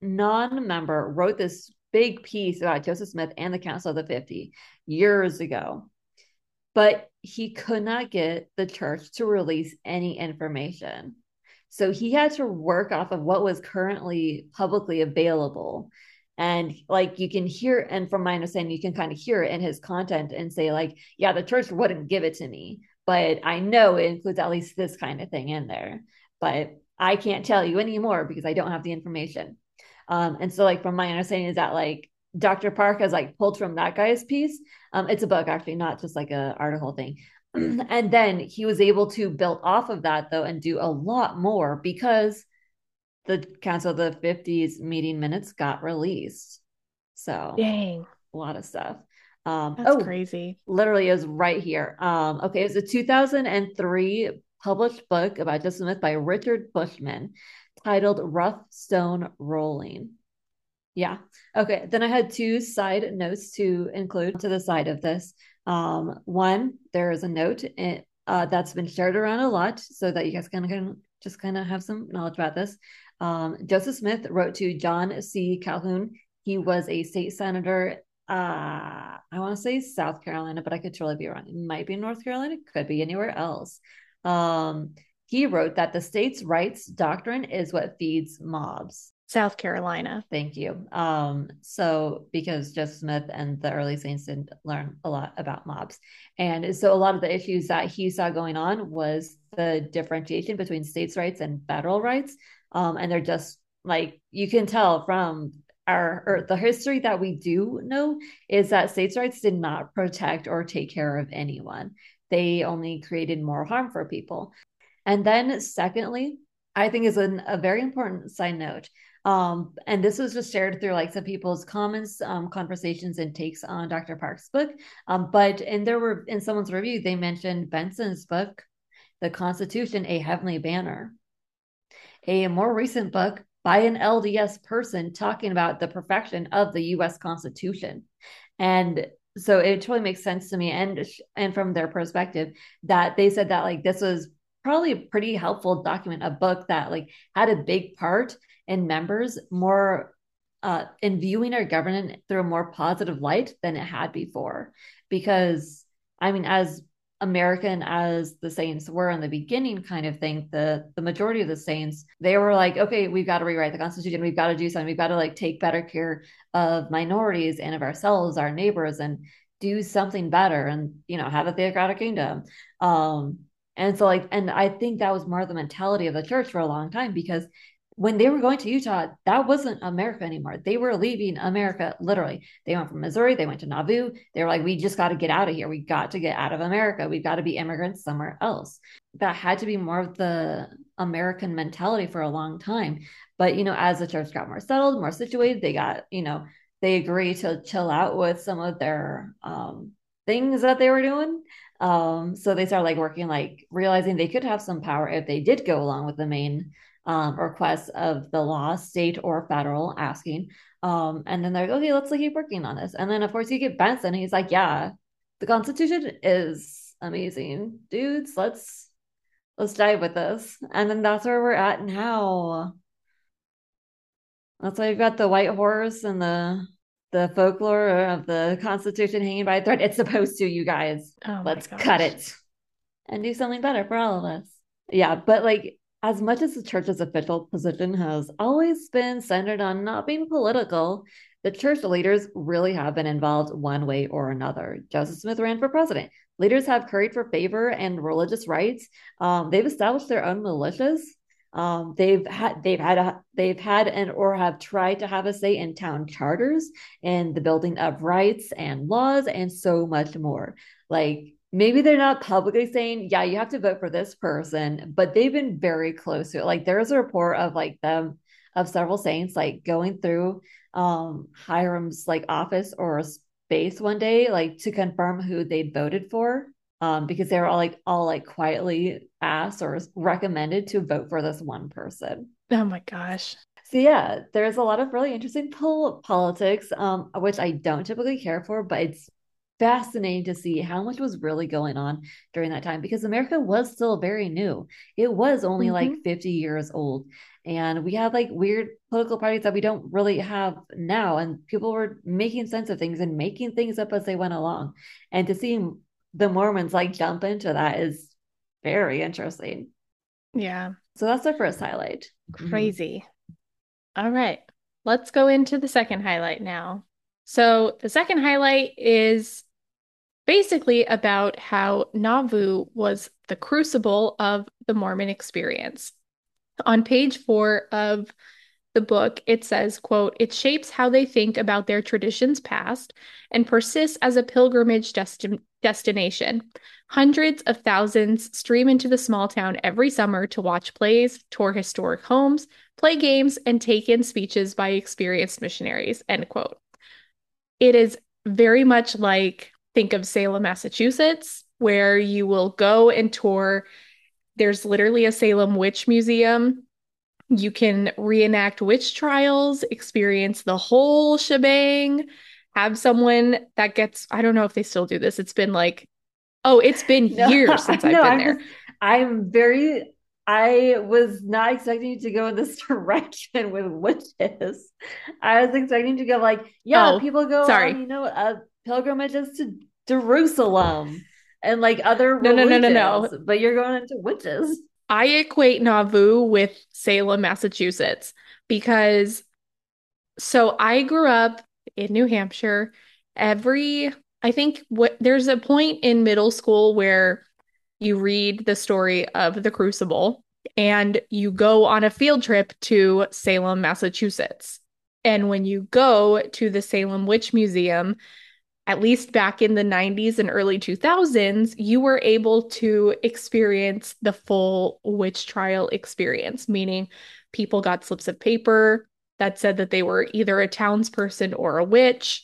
non-member wrote this big piece about Joseph Smith and the Council of the 50 years ago, but he could not get the church to release any information. So he had to work off of what was currently publicly available. And like you can hear, and from my understanding, you can kind of hear it in his content and say, like, yeah, the church wouldn't give it to me but I know it includes at least this kind of thing in there. But I can't tell you anymore because I don't have the information. Um, and so, like, from my understanding, is that like Dr. Park has like pulled from that guy's piece. Um, it's a book, actually, not just like a article thing. [CLEARS THROAT] and then he was able to build off of that though and do a lot more because the Council of the 50s meeting minutes got released. So Dang. a lot of stuff. Um, That's oh, crazy. Literally is right here. Um, okay, it's a 2003 published book about Joseph Smith by Richard Bushman titled Rough Stone Rolling. Yeah. Okay. Then I had two side notes to include to the side of this. Um, one, there is a note in, uh, that's been shared around a lot so that you guys can, can just kind of have some knowledge about this. Um, Joseph Smith wrote to John C. Calhoun. He was a state senator. Uh, I want to say South Carolina, but I could totally be wrong. It might be North Carolina, it could be anywhere else. Um, he wrote that the states' rights doctrine is what feeds mobs. South Carolina. Thank you. Um, so because Joseph Smith and the early saints didn't learn a lot about mobs. And so a lot of the issues that he saw going on was the differentiation between states' rights and federal rights. Um, and they're just like you can tell from our or the history that we do know is that states' rights did not protect or take care of anyone. They only created more harm for people. And then secondly, I think is an, a very important side note um, and this was just shared through like some people's comments, um, conversations, and takes on Dr. Park's book. Um, but in there were in someone's review, they mentioned Benson's book, The Constitution, a Heavenly Banner. A more recent book by an LDS person talking about the perfection of the US Constitution. And so it totally makes sense to me and and from their perspective that they said that like this was probably a pretty helpful document, a book that like had a big part in members more uh, in viewing our government through a more positive light than it had before. Because I mean, as American as the Saints were in the beginning, kind of thing, the the majority of the Saints, they were like, okay, we've got to rewrite the Constitution, we've got to do something, we've got to like take better care of minorities and of ourselves, our neighbors, and do something better, and you know, have a theocratic kingdom. Um, and so like, and I think that was more the mentality of the church for a long time because when they were going to Utah, that wasn't America anymore. They were leaving America literally. They went from Missouri, they went to Nauvoo. They were like, we just got to get out of here. We got to get out of America. We've got to be immigrants somewhere else. That had to be more of the American mentality for a long time. But, you know, as the church got more settled, more situated, they got, you know, they agreed to chill out with some of their um, things that they were doing. Um, so they started like working, like realizing they could have some power if they did go along with the main um, requests of the law, state or federal, asking. Um, and then they're like, okay, let's like, keep working on this. And then of course you get Benson. he's like, yeah, the Constitution is amazing, dudes. Let's let's dive with this. And then that's where we're at now. That's why you've got the white horse and the the folklore of the Constitution hanging by a thread. It's supposed to, you guys. Oh Let's cut it and do something better for all of us. Yeah, but like as much as the church's official position has always been centered on not being political, the church leaders really have been involved one way or another. Joseph Smith ran for president. Leaders have curried for favor and religious rights. Um, they've established their own militias. Um, they've had they've had a, they've had and or have tried to have a say in town charters and the building of rights and laws and so much more. Like maybe they're not publicly saying, yeah, you have to vote for this person, but they've been very close to it. Like there's a report of like them of several saints like going through um Hyrum's like office or space one day, like to confirm who they'd voted for um, because they were all like all like quietly asked or recommended to vote for this one person. Oh my gosh. So yeah, there's a lot of really interesting pol- politics, um, which I don't typically care for, but it's fascinating to see how much was really going on during that time because America was still very new. It was only mm-hmm. like 50 years old. And we had like weird political parties that we don't really have now. And people were making sense of things and making things up as they went along. And to see the Mormons like jump into that is very interesting. Yeah. So that's our first highlight. Crazy. Mm-hmm. All right. Let's go into the second highlight now. So the second highlight is basically about how Nauvoo was the crucible of the Mormon experience. On page four of the book, it says, quote, it shapes how they think about their traditions past and persists as a pilgrimage desti- destination. Hundreds of thousands stream into the small town every summer to watch plays, tour historic homes, play games, and take in speeches by experienced missionaries, end quote. It is very much like think of Salem, Massachusetts, where you will go and tour. There's literally a Salem Witch Museum you can reenact witch trials, experience the whole shebang, have someone that gets, I don't know if they still do this. It's been like, oh, it's been [LAUGHS] no, years since I've been I'm there. Just, I'm very, I was not expecting you to go in this [LAUGHS] direction with witches. I was expecting to go like, yeah, oh, people go sorry. on, you know, uh, pilgrimages to Jerusalem and like other no, no, no, no, no. But you're going into witches. I equate Nauvoo with Salem, Massachusetts, because so I grew up in New Hampshire. Every, I think what there's a point in middle school where you read the story of the Crucible and you go on a field trip to Salem, Massachusetts. And when you go to the Salem Witch Museum, at least back in the 90s and early 2000s, you were able to experience the full witch trial experience, meaning people got slips of paper that said that they were either a townsperson or a witch.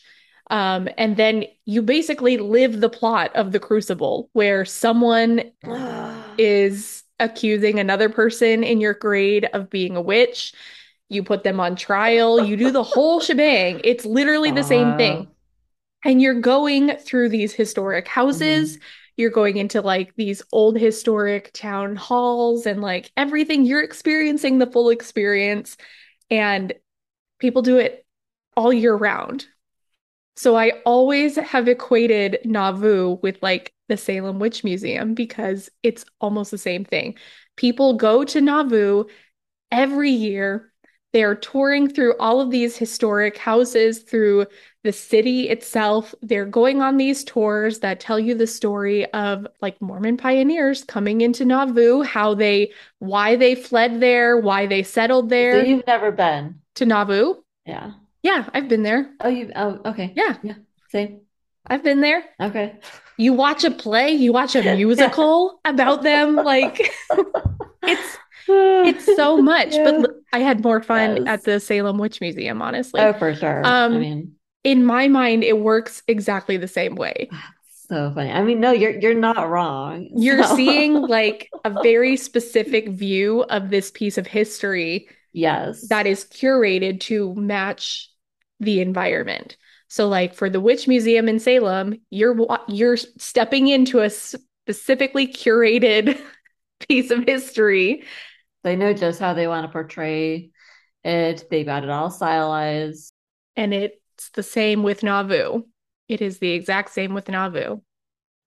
Um, and then you basically live the plot of the crucible where someone [SIGHS] is accusing another person in your grade of being a witch. You put them on trial, you do the whole shebang. It's literally the same thing and you're going through these historic houses. Mm-hmm. You're going into like these old historic town halls and like everything. You're experiencing the full experience. And people do it all year round. So I always have equated Nauvoo with like the Salem Witch Museum because it's almost the same thing. People go to Nauvoo every year. They are touring through all of these historic houses, through the city itself. They're going on these tours that tell you the story of like Mormon pioneers coming into Nauvoo, how they, why they fled there, why they settled there. So you've never been to Nauvoo? Yeah. Yeah, I've been there. Oh, you, oh, okay. Yeah. Yeah. Same. I've been there. Okay. You watch a play, you watch a [LAUGHS] musical about them. Like [LAUGHS] it's, it's so much, yeah. but I had more fun yes. at the Salem Witch Museum, honestly. Oh, for sure. Um, I mean, in my mind, it works exactly the same way. So funny. I mean, no, you're you're not wrong. [LAUGHS] You're so. seeing like a [LAUGHS] very specific view of this piece of history. Yes. That is curated to match the environment. So like for the Witch Museum in Salem, you're you're stepping into a specifically curated [LAUGHS] piece of history. They know just how they want to portray it. They've got it all stylized. And it it's the same with Nauvoo. It is the exact same with Nauvoo.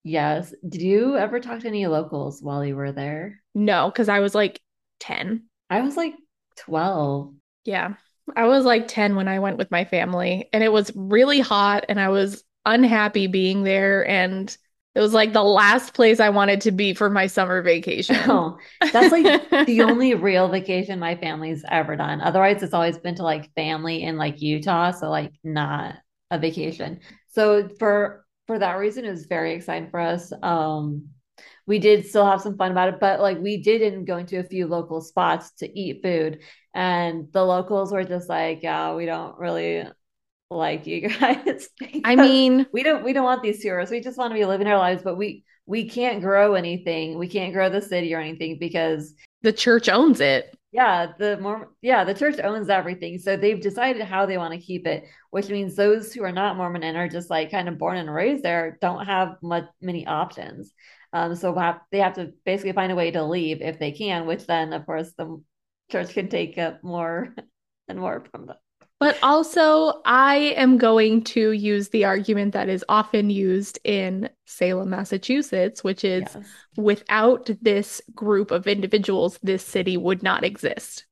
Yes. Did you ever talk to any locals while you were there? No, because I was like 10. I was like 12. Yeah. I was like 10 when I went with my family, and it was really hot, and I was unhappy being there. And it was like the last place I wanted to be for my summer vacation. Oh, that's like the [LAUGHS] only real vacation my family's ever done. Otherwise, it's always been to like family in like Utah. So like not a vacation. So for for that reason, it was very exciting for us. Um we did still have some fun about it, but like we did end go into a few local spots to eat food. And the locals were just like, yeah, we don't really like you guys. [LAUGHS] I mean, we don't we don't want these tourists. We just want to be living our lives, but we we can't grow anything. We can't grow the city or anything because the church owns it. Yeah, the more yeah, the church owns everything. So they've decided how they want to keep it, which means those who are not Mormon and are just like kind of born and raised there don't have much many options. Um, so have, they have to basically find a way to leave if they can, which then of course the church can take up more [LAUGHS] and more from them. But also, I am going to use the argument that is often used in Salem, Massachusetts, which is yes. without this group of individuals, this city would not exist.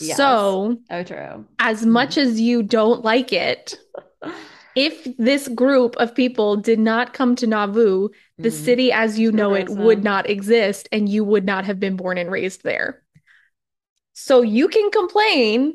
Yes. So, oh, true. As much as you don't like it, [LAUGHS] if this group of people did not come to Nauvoo, the Mhm. city as you know it would not exist and you would not have been born and raised there. So you can complain,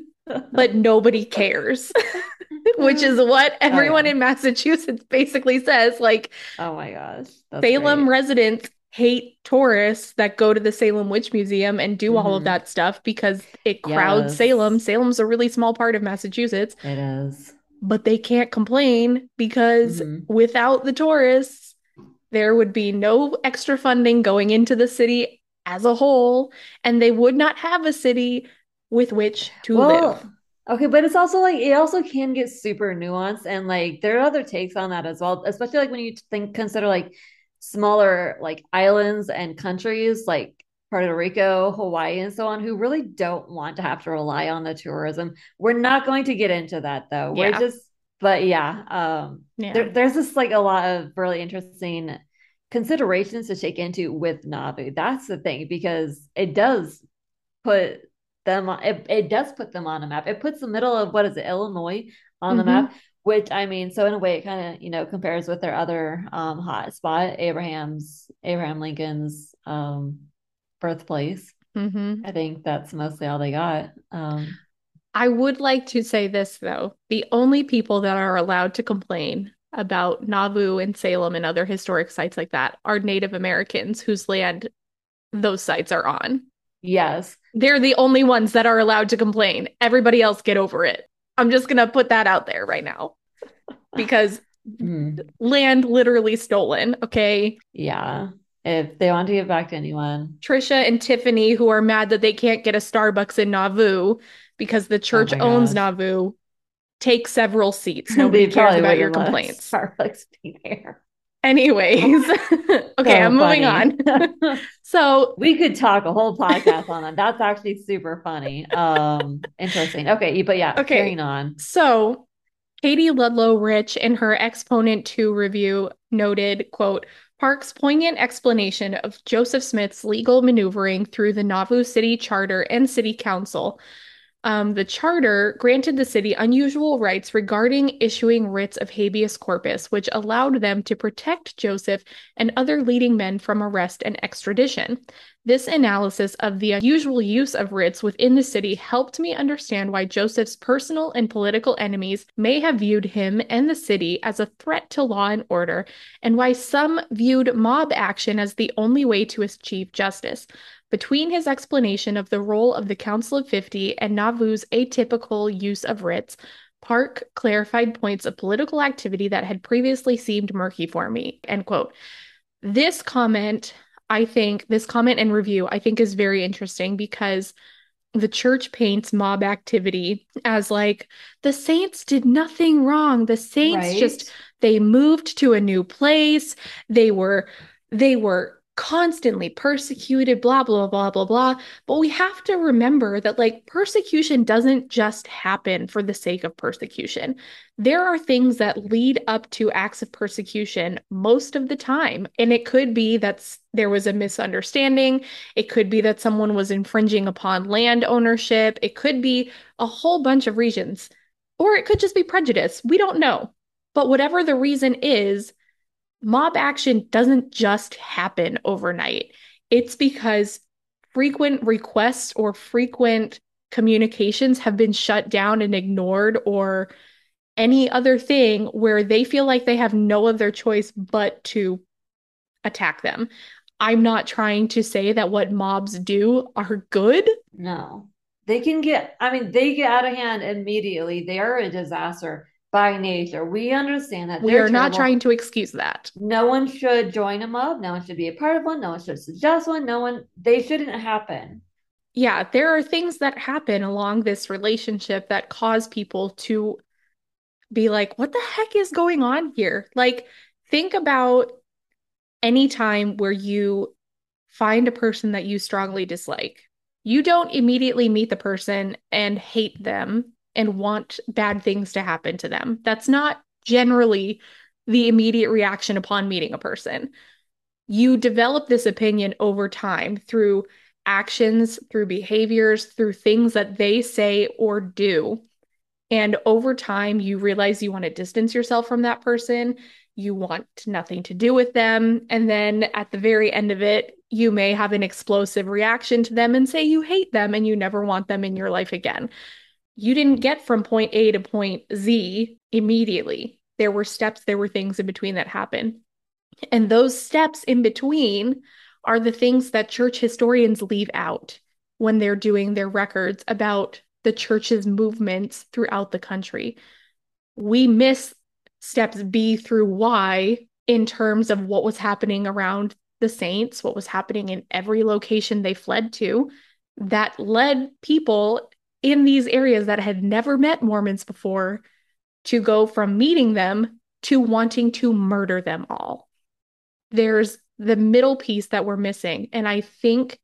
but nobody cares, [LAUGHS] which is what everyone yeah. in Massachusetts basically says. Like, oh my gosh, that's Salem great. residents hate tourists that go to the Salem Witch Museum and do all of Mhm. that stuff because it crowds Yes. Salem. Salem's a really small part of Massachusetts, It is. but they can't complain because Mhm. without the tourists, there would be no extra funding going into the city as a whole, and they would not have a city with which to live. Okay, but it's also like it also can get super nuanced and like there are other takes on that as well, especially like when you think consider like smaller like islands and countries like Puerto Rico, Hawaii, and so on, who really don't want to have to rely on the tourism. We're not going to get into that though. We're just, but yeah, um, Yeah. there, there's just like a lot of really interesting considerations to take into with Nauvoo. That's the thing because it does put them on it, it does put them on a map. It puts the middle of what is it, Illinois on the Mhm. map, which I mean, so in a way it kind of, you know, compares with their other um hot spot, Abraham's Abraham Lincoln's um birthplace. Mhm. I think that's mostly all they got. Um I would like to say this though. The only people that are allowed to complain about Nauvoo and Salem and other historic sites like that are Native Americans whose land those sites are on. Yes. They're the only ones that are allowed to complain. Everybody else get over it. I'm just going to put that out there right now because [LAUGHS] Mm, land literally stolen, okay? yeah. If they want to give back to anyone. Trisha and Tiffany, who are mad that they can't get a Starbucks in Nauvoo because the church my owns gosh. Nauvoo, take several seats. [LAUGHS] Nobody cares about your complaints. Starbucks be there. Anyways, [LAUGHS] okay, So I'm moving on. [LAUGHS] So, We could talk a whole podcast on that. That's actually super funny. Um, interesting. Okay, but yeah, Okay. carrying on. so Katie Ludlow Rich in her Exponent 2 review noted, quote, Park's poignant explanation of Joseph Smith's legal maneuvering through the Nauvoo City Charter and City Council. Um, the charter granted the city unusual rights regarding issuing writs of habeas corpus, which allowed them to protect Joseph and other leading men from arrest and extradition. This analysis of the unusual use of writs within the city helped me understand why Joseph's personal and political enemies may have viewed him and the city as a threat to law and order, and why some viewed mob action as the only way to achieve justice. Between his explanation of the role of the Council of 50 and Nauvoo's atypical use of writs, Park clarified points of political activity that had previously seemed murky for me. End quote. This comment, I think, this comment and review, I think is very interesting because the church paints mob activity as like the saints did nothing wrong. The saints Right? just they moved to a new place. They were they were constantly persecuted, blah blah blah blah blah. But we have to remember that like persecution doesn't just happen for the sake of persecution. There are things that lead up to acts of persecution most of the time. And it could be that there was a misunderstanding. It could be that someone was infringing upon land ownership. It could be a whole bunch of reasons. Or it could just be prejudice. We don't know. But whatever the reason is, mob action doesn't just happen overnight. It's because frequent requests or frequent communications have been shut down and ignored or any other thing where they feel like they have no other choice but to attack them. I'm not trying to say that what mobs do are good. No. They can get, I mean, they get out of hand immediately. They are a disaster by nature. We understand that We they're are not trying to excuse that. No one should join a mob. No one should be a part of one. No one should suggest one. No one, they shouldn't happen. Yeah, there are things that happen along this relationship that cause people to be like, what the heck is going on here? Like, think about any time where you find a person that you strongly dislike. You don't immediately meet the person and hate them and want bad things to happen to them. That's not generally the immediate reaction upon meeting a person. You develop this opinion over time through actions, through behaviors, through things that they say or do. And over time, you realize you want to distance yourself from that person. You want nothing to do with them. And then at the very end of it, you may have an explosive reaction to them and say you hate them and you never want them in your life again. You didn't get from point A to point Z immediately. There were steps, there were things in between that happened. And those steps in between are the things that church historians leave out when they're doing their records about the church's movements throughout the country. We miss steps B through Y in terms of what was happening around the saints, what was happening in every location they fled to, that led people in these areas that had never met Mormons before to go from meeting them to wanting to murder them all. There's the middle piece that we're missing. And I think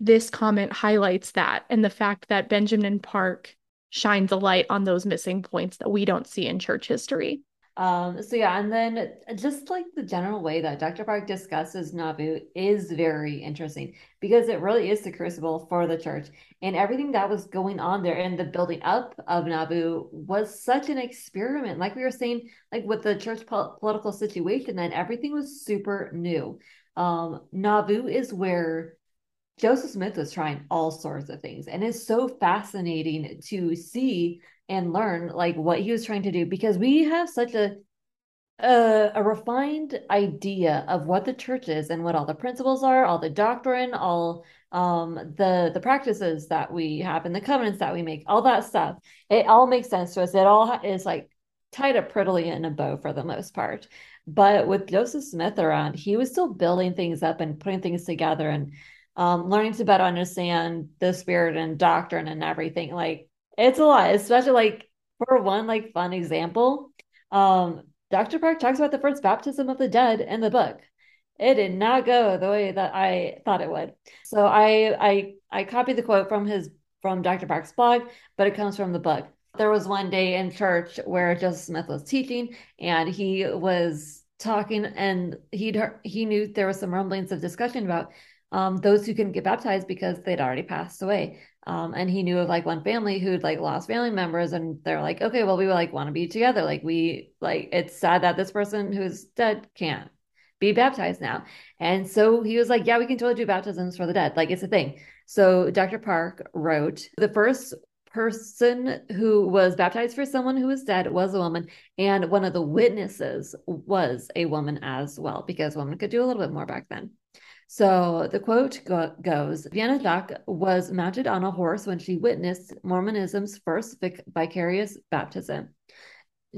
this comment highlights that and the fact that Benjamin Park shines a light on those missing points that we don't see in church history. Um, so yeah, and then just like the general way that Dr. Park discusses Nauvoo is very interesting because it really is the crucible for the church. And everything that was going on there and the building up of Nauvoo was such an experiment. Like we were saying, like with the church po- political situation, then everything was super new. Um, Nauvoo is where Joseph Smith was trying all sorts of things, and it's so fascinating to see and learn like what he was trying to do because we have such a a, a refined idea of what the church is and what all the principles are, all the doctrine, all um the the practices that we have and the covenants that we make, all that stuff. It all makes sense to us. It all is like tied up prettily in a bow for the most part. But with Joseph Smith around, he was still building things up and putting things together and um, learning to better understand the spirit and doctrine and everything. Like it's a lot, especially like for one like fun example. Um, Dr. Park talks about the first baptism of the dead in the book. It did not go the way that I thought it would. So I I I copied the quote from his from Dr. Park's blog, but it comes from the book. There was one day in church where Joseph Smith was teaching and he was talking and he'd he knew there was some rumblings of discussion about um, those who couldn't get baptized because they'd already passed away. Um, and he knew of like one family who'd like lost family members, and they're like, okay, well, we like want to be together. Like we like it's sad that this person who's dead can't be baptized now. And so he was like, yeah, we can totally do baptisms for the dead. Like it's a thing. So Dr. Park wrote the first person who was baptized for someone who was dead was a woman, and one of the witnesses was a woman as well, because women could do a little bit more back then. So the quote go- goes Vienna Jacques was mounted on a horse when she witnessed Mormonism's first vic- vicarious baptism.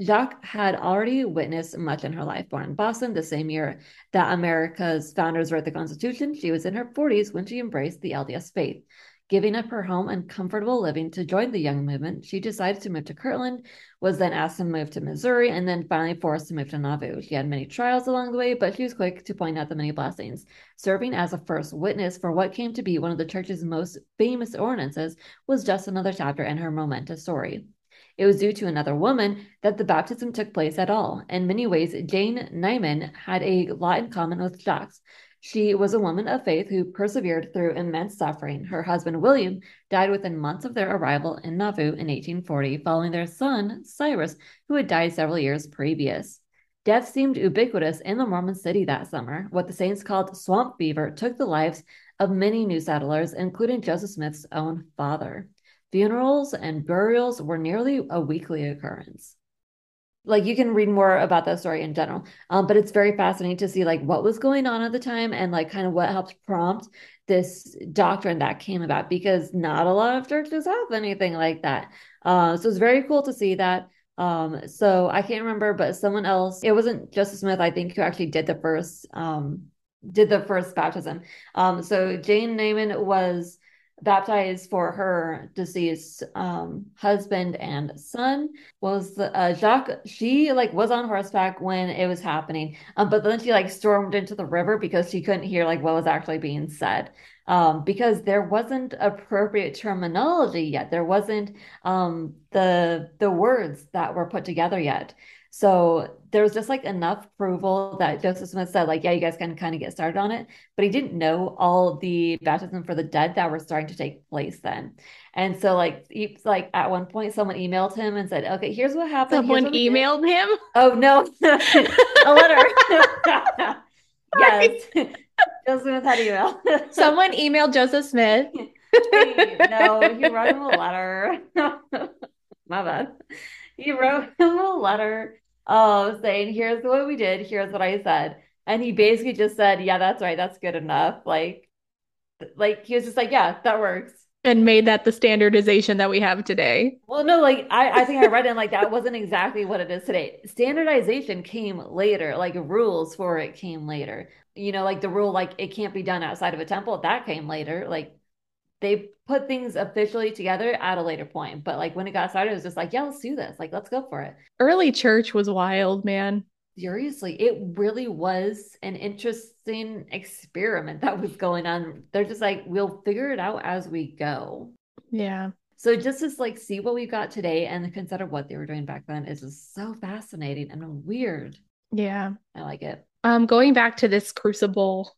Jacques had already witnessed much in her life. Born in Boston the same year that America's founders wrote the Constitution, she was in her 40s when she embraced the LDS faith. Giving up her home and comfortable living to join the young movement, she decided to move to Kirtland, was then asked to move to Missouri, and then finally forced to move to Nauvoo. She had many trials along the way, but she was quick to point out the many blessings. Serving as a first witness for what came to be one of the church's most famous ordinances was just another chapter in her momentous story. It was due to another woman that the baptism took place at all. In many ways, Jane Neyman had a lot in common with Jacques. She was a woman of faith who persevered through immense suffering. Her husband, William, died within months of their arrival in Nauvoo in 1840, following their son, Cyrus, who had died several years previous. Death seemed ubiquitous in the Mormon city that summer. What the saints called swamp fever took the lives of many new settlers, including Joseph Smith's own father. Funerals and burials were nearly a weekly occurrence like you can read more about that story in general. Um, but it's very fascinating to see like what was going on at the time and like kind of what helped prompt this doctrine that came about because not a lot of churches have anything like that. Uh, so it's very cool to see that. Um, so i can't remember but someone else it wasn't joseph smith i think who actually did the first um, did the first baptism. Um, so jane Neyman was baptized for her deceased um, husband and son was the, uh, Jacques. She like was on horseback when it was happening, um, but then she like stormed into the river because she couldn't hear like what was actually being said. Um, because there wasn't appropriate terminology yet. There wasn't um, the the words that were put together yet. So there was just like enough approval that Joseph Smith said, like, yeah, you guys can kind of get started on it. But he didn't know all the baptism for the dead that were starting to take place then. And so like he's like at one point someone emailed him and said, Okay, here's what happened. Someone what emailed him? Oh no. [LAUGHS] a letter. [LAUGHS] yes. [LAUGHS] Joseph Smith had email. Someone emailed Joseph Smith. no, he wrote him a letter. My bad. He wrote him a letter uh, saying, Here's what we did, here's what I said. And he basically just said, Yeah, that's right, that's good enough. Like, like he was just like, Yeah, that works and made that the standardization that we have today. Well, no, like I, I think I read it and like that wasn't exactly what it is today. Standardization came later, like rules for it came later. You know, like the rule like it can't be done outside of a temple, that came later. Like they put things officially together at a later point. But like when it got started, it was just like, yeah, let's do this. Like, let's go for it. Early church was wild, man seriously, it really was an interesting experiment that was going on. They're just like, we'll figure it out as we go. Yeah. So just to like see what we've got today and consider what they were doing back then is just so fascinating and weird. Yeah. I like it. Um, going back to this crucible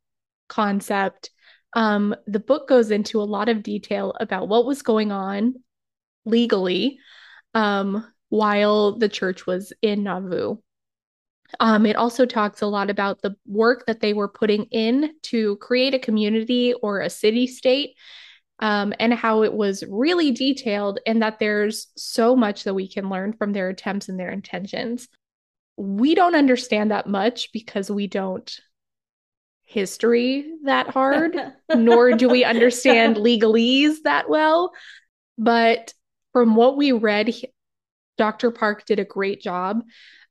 concept, um, the book goes into a lot of detail about what was going on legally um, while the church was in Nauvoo. Um, it also talks a lot about the work that they were putting in to create a community or a city state um, and how it was really detailed, and that there's so much that we can learn from their attempts and their intentions. We don't understand that much because we don't history that hard, [LAUGHS] nor do we understand [LAUGHS] legalese that well. But from what we read, Dr. Park did a great job.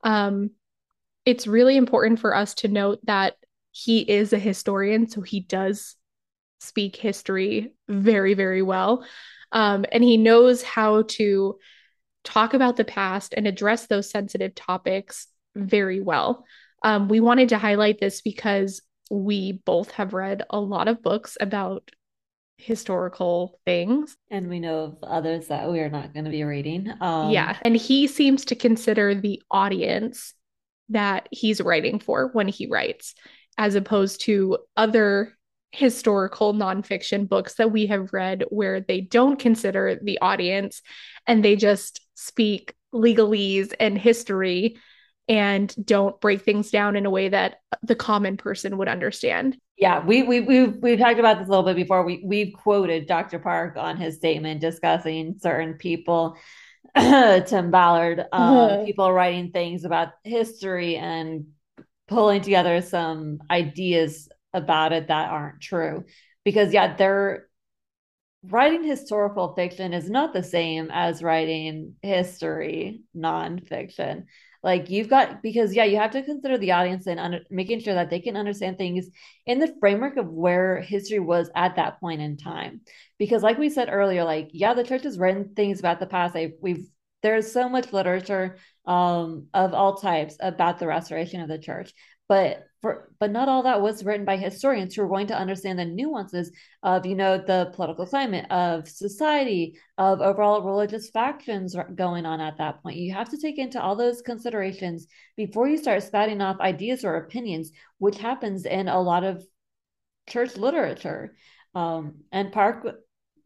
Um, it's really important for us to note that he is a historian, so he does speak history very, very well. Um, and he knows how to talk about the past and address those sensitive topics very well. Um, we wanted to highlight this because we both have read a lot of books about historical things. And we know of others that we are not going to be reading. Um, yeah. And he seems to consider the audience that he's writing for when he writes, as opposed to other historical nonfiction books that we have read where they don't consider the audience and they just speak legalese and history and don't break things down in a way that the common person would understand. Yeah, we we we've we've talked about this a little bit before. We we've quoted Dr. Park on his statement discussing certain people [CLEARS THROAT] Tim Ballard, um, uh-huh. people writing things about history and pulling together some ideas about it that aren't true. Because, yeah, they're writing historical fiction is not the same as writing history nonfiction like you've got because yeah you have to consider the audience and under, making sure that they can understand things in the framework of where history was at that point in time. Because like we said earlier like yeah the church has written things about the past. I, we've there's so much literature um, of all types about the restoration of the church. But for but not all that was written by historians who are going to understand the nuances of you know the political climate of society of overall religious factions going on at that point. You have to take into all those considerations before you start spouting off ideas or opinions which happens in a lot of church literature. Um, and park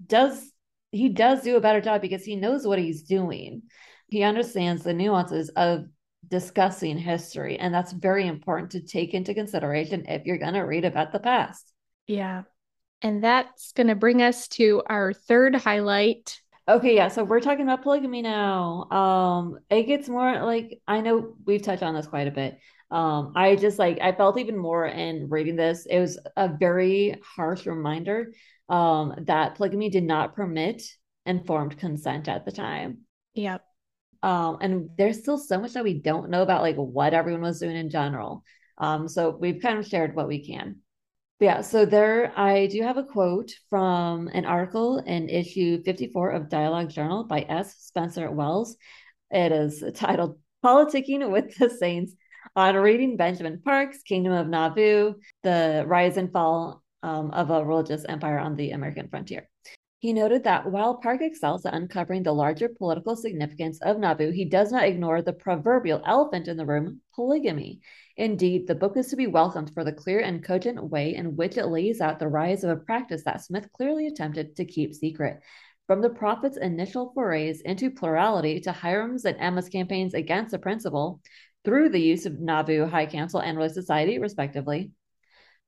does he does do a better job because he knows what he's doing. He understands the nuances of discussing history. And that's very important to take into consideration if you're going to read about the past. Yeah. And that's going to bring us to our third highlight. Okay, yeah. So we're talking about polygamy now. Um, it gets more like I know we've touched on this quite a bit. Um, I just like I felt even more in reading this. It was a very harsh reminder um that polygamy did not permit informed consent at the time. Yep. Um, and there's still so much that we don't know about like what everyone was doing in general. Um, so we've kind of shared what we can. But yeah, so there I do have a quote from an article in issue 54 of Dialogue Journal by S. Spencer Wells. It is titled Politicking with the Saints on reading Benjamin Park's Kingdom of Nauvoo, the rise and fall um, of a religious empire on the American frontier He noted that while Park excels at uncovering the larger political significance of Nauvoo, he does not ignore the proverbial elephant in the room polygamy. Indeed, the book is to be welcomed for the clear and cogent way in which it lays out the rise of a practice that Smith clearly attempted to keep secret. From the prophet's initial forays into plurality to Hyrum's and Emma's campaigns against the principle, through the use of Nauvoo High Council and Relief Society, respectively,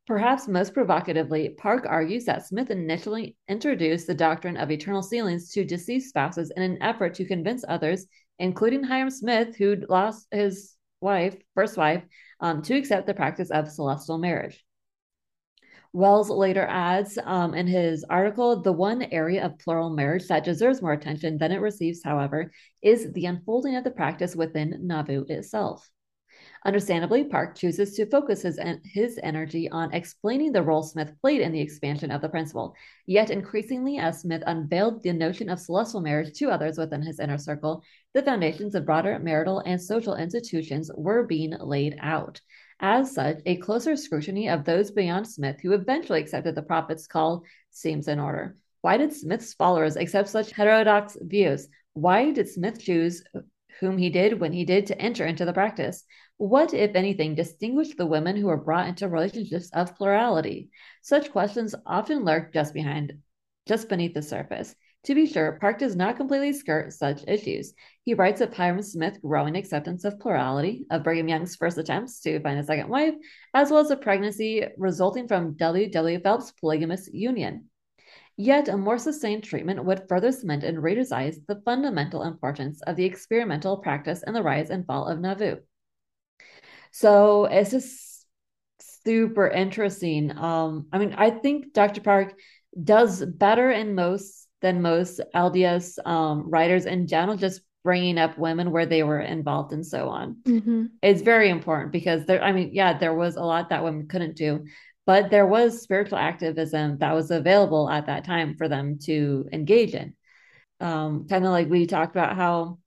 Perhaps most provocatively, Park argues that Smith initially introduced the doctrine of eternal sealings to deceased spouses in an effort to convince others, including Hyrum Smith, who'd lost his wife, first wife, um, to accept the practice of celestial marriage. Wells later adds um, in his article the one area of plural marriage that deserves more attention than it receives, however, is the unfolding of the practice within Nauvoo itself. Understandably, Park chooses to focus his, his energy on explaining the role Smith played in the expansion of the principle. Yet, increasingly, as Smith unveiled the notion of celestial marriage to others within his inner circle, the foundations of broader marital and social institutions were being laid out. As such, a closer scrutiny of those beyond Smith who eventually accepted the prophet's call seems in order. Why did Smith's followers accept such heterodox views? Why did Smith choose whom he did when he did to enter into the practice? What, if anything, distinguished the women who were brought into relationships of plurality? Such questions often lurk just behind, just beneath the surface. To be sure, Park does not completely skirt such issues. He writes of Hyrum Smith's growing acceptance of plurality, of Brigham Young's first attempts to find a second wife, as well as a pregnancy resulting from W. W. Phelps' polygamous union. Yet a more sustained treatment would further cement in readers' eyes the fundamental importance of the experimental practice and the rise and fall of Nauvoo. So it's just super interesting. Um, I mean, I think Dr. Park does better in most than most LDS um, writers in general, just bringing up women where they were involved and so on. Mm-hmm. It's very important because there, I mean, yeah, there was a lot that women couldn't do, but there was spiritual activism that was available at that time for them to engage in. Um, kind of like we talked about how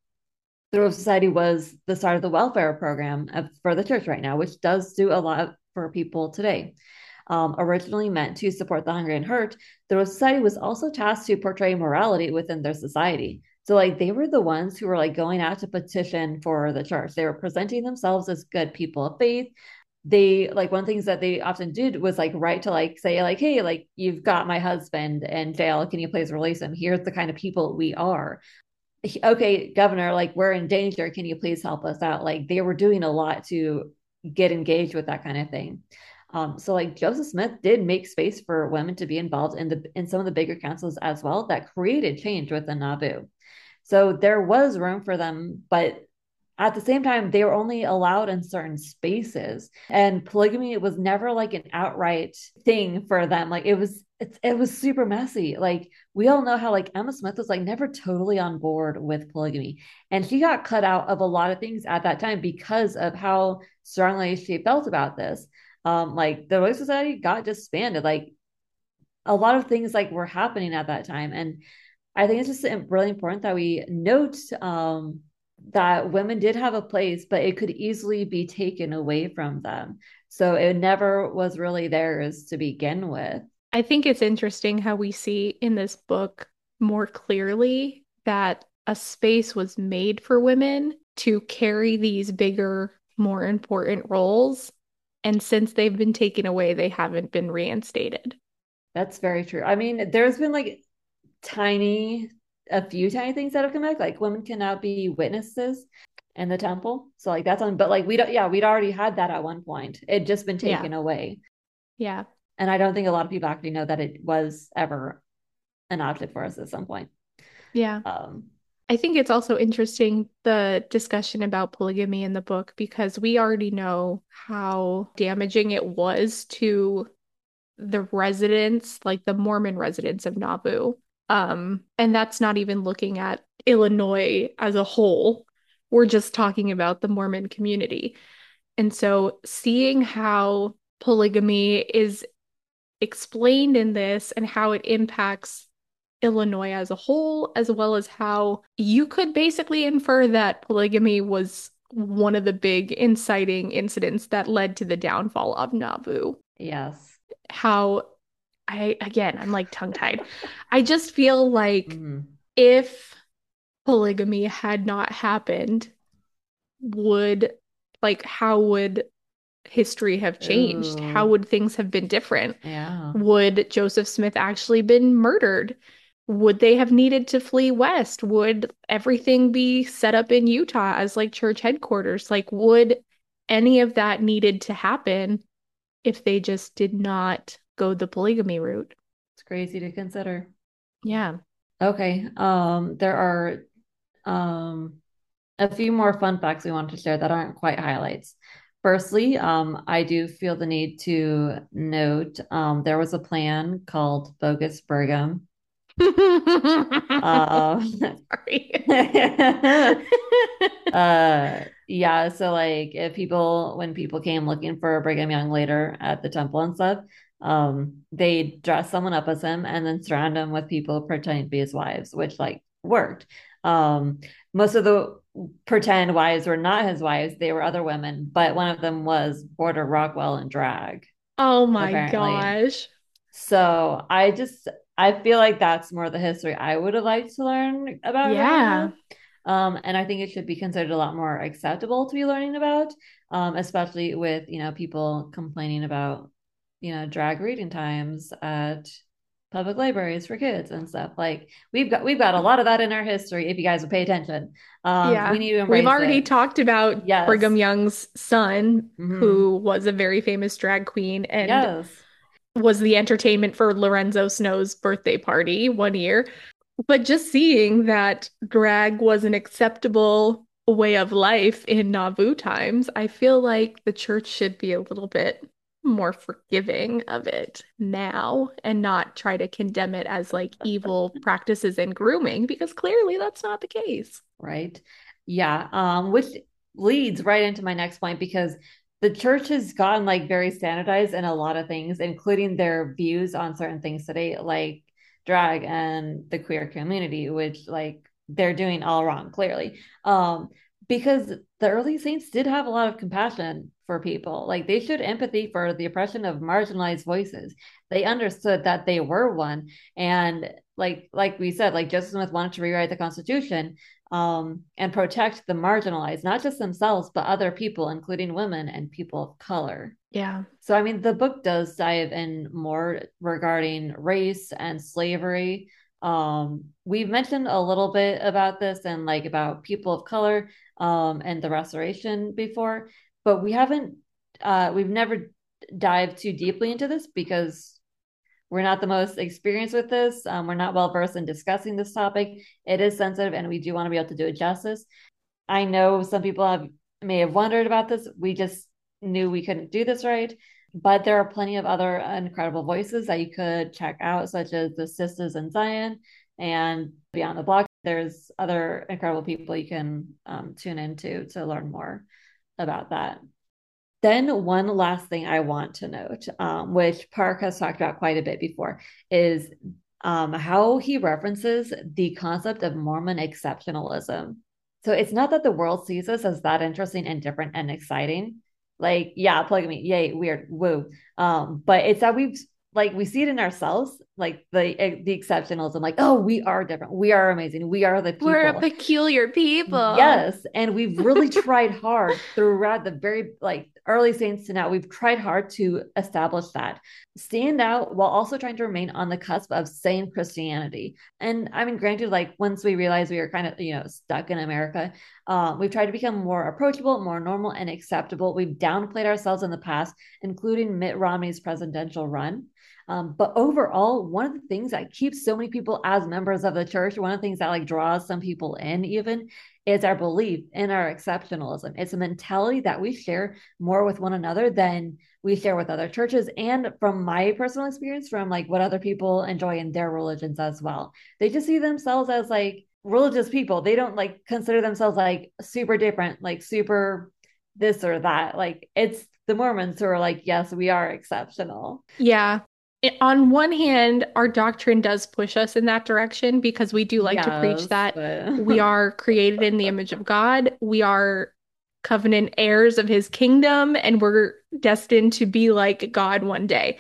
the Relief Society was the start of the welfare program for the church right now, which does do a lot for people today. Um, originally meant to support the hungry and hurt, the Relief Society was also tasked to portray morality within their society. So, like, they were the ones who were like going out to petition for the church. They were presenting themselves as good people of faith. They like one of the things that they often did was like write to like say like, hey, like you've got my husband in jail. Can you please release him? Here's the kind of people we are okay, governor, like we're in danger. Can you please help us out? Like they were doing a lot to get engaged with that kind of thing. Um, so like Joseph Smith did make space for women to be involved in the in some of the bigger councils as well that created change within Nauvoo. So there was room for them, but at the same time, they were only allowed in certain spaces. And polygamy was never like an outright thing for them. Like it was it's it was super messy. Like we all know how like Emma Smith was like never totally on board with polygamy. And she got cut out of a lot of things at that time because of how strongly she felt about this. Um, like the Relief Society got disbanded. Like a lot of things like were happening at that time. And I think it's just really important that we note um that women did have a place, but it could easily be taken away from them. So it never was really theirs to begin with. I think it's interesting how we see in this book more clearly that a space was made for women to carry these bigger, more important roles. And since they've been taken away, they haven't been reinstated. That's very true. I mean, there's been like tiny, a few tiny things that have come back. Like women can now be witnesses in the temple. So like that's on, but like we don't, yeah, we'd already had that at one point. It'd just been taken yeah. away. Yeah. And I don't think a lot of people actually know that it was ever an object for us at some point. Yeah. Um, I think it's also interesting the discussion about polygamy in the book because we already know how damaging it was to the residents, like the Mormon residents of Nauvoo. Um, and that's not even looking at Illinois as a whole. We're just talking about the Mormon community. And so seeing how polygamy is explained in this and how it impacts Illinois as a whole, as well as how you could basically infer that polygamy was one of the big inciting incidents that led to the downfall of Nauvoo. Yes. How I again, I'm like tongue-tied. I just feel like Mhm. if polygamy had not happened, would like how would history have changed? How would things have been different? yeah. Would Joseph Smith actually been murdered? Would they have needed to flee west? Would everything be set up in Utah as like church headquarters? Like, would any of that needed to happen if they just did not go the polygamy route? It's crazy to consider. Yeah. Okay. Um, there are um a few more fun facts we wanted to share that aren't quite highlights. Firstly, um, I do feel the need to note um, there was a plan called Bogus Brigham. [LAUGHS] Uh, Sorry. [LAUGHS] uh, yeah, so like if people, when people came looking for Brigham Young later at the temple and stuff, um, they dress someone up as him and then surround him with people pretending to be his wives, which like worked. Um, most of the pretend wives were not his wives, they were other women, but one of them was Porter Rockwell in drag, Oh my apparently. gosh. So I just I feel like that's more the history I would have liked to learn about Yeah. Um, and I think it should be considered a lot more acceptable to be learning about, um, especially with, you know, people complaining about, you know, drag reading times at public libraries for kids and stuff. Like we've got we've got a lot of that in our history if you guys would pay attention. Um, we Yeah. need to We've already it. talked about Yes. Brigham Young's son, hmm who was a very famous drag queen and Yes. was the entertainment for Lorenzo Snow's birthday party one year. But just seeing that drag was an acceptable way of life in Nauvoo times, I feel like the church should be a little bit more forgiving of it now and not try to condemn it as like evil [LAUGHS] practices in grooming because clearly that's not the case. right? Yeah, um, which leads right into my next point because the church has gotten like very standardized in a lot of things, including their views on certain things today, like drag and the queer community, which like they're doing all wrong, clearly. Um, because the early saints did have a lot of compassion for people. Like they showed empathy for the oppression of marginalized voices. They understood that they were one. And like like we said, like Joseph Smith wanted to rewrite the Constitution um, and protect the marginalized, not just themselves, but other people, including women and people of color. Yeah. So, I mean, the book does dive in more regarding race and slavery. Um, we've mentioned a little bit about this and like about people of color um, and the restoration before, but we haven't, uh, we've never dived too deeply into this because we're not the most experienced with this. Um, we're not well versed in discussing this topic. It is sensitive, and we do want to be able to do it justice. I know some people have may have wondered about this. We just knew we couldn't do this right, but there are plenty of other incredible voices that you could check out, such as the Sisters in Zion and Beyond the Block. There's other incredible people you can um, tune into to learn more about that. Then one last thing I want to note, um, which Park has talked about quite a bit before, is um, how he references the concept of Mormon exceptionalism. So it's not that the world sees us as that interesting and different and exciting. Like, yeah, plug me, yay, weird, woo. Um, but it's that we've like we see it in ourselves, like the the exceptionalism, like, oh, we are different, we are amazing, we are the We're a peculiar people. Yes, and we've really tried hard throughout the very like early saints to now. We've tried hard to establish that stand out while also trying to remain on the cusp of sane Christianity. And I mean, granted, like once we realized we were kind of you know stuck in America, um, we've tried to become more approachable, more normal, and acceptable. We've downplayed ourselves in the past, including Mitt Romney's presidential run. Um, but overall, one of the things that keeps so many people as members of the church, one of the things that like draws some people in, even is our belief in our exceptionalism. It's a mentality that we share more with one another than we share with other churches. And from my personal experience, from like what other people enjoy in their religions as well, they just see themselves as like religious people. They don't like consider themselves like super different, like super this or that. Like it's the Mormons who are like, yes, we are exceptional. Yeah. On one hand, our doctrine does push us in that direction because we do like to preach Yes, that we are created in the image of God. We are covenant heirs of his kingdom, and we're destined to be like God one day.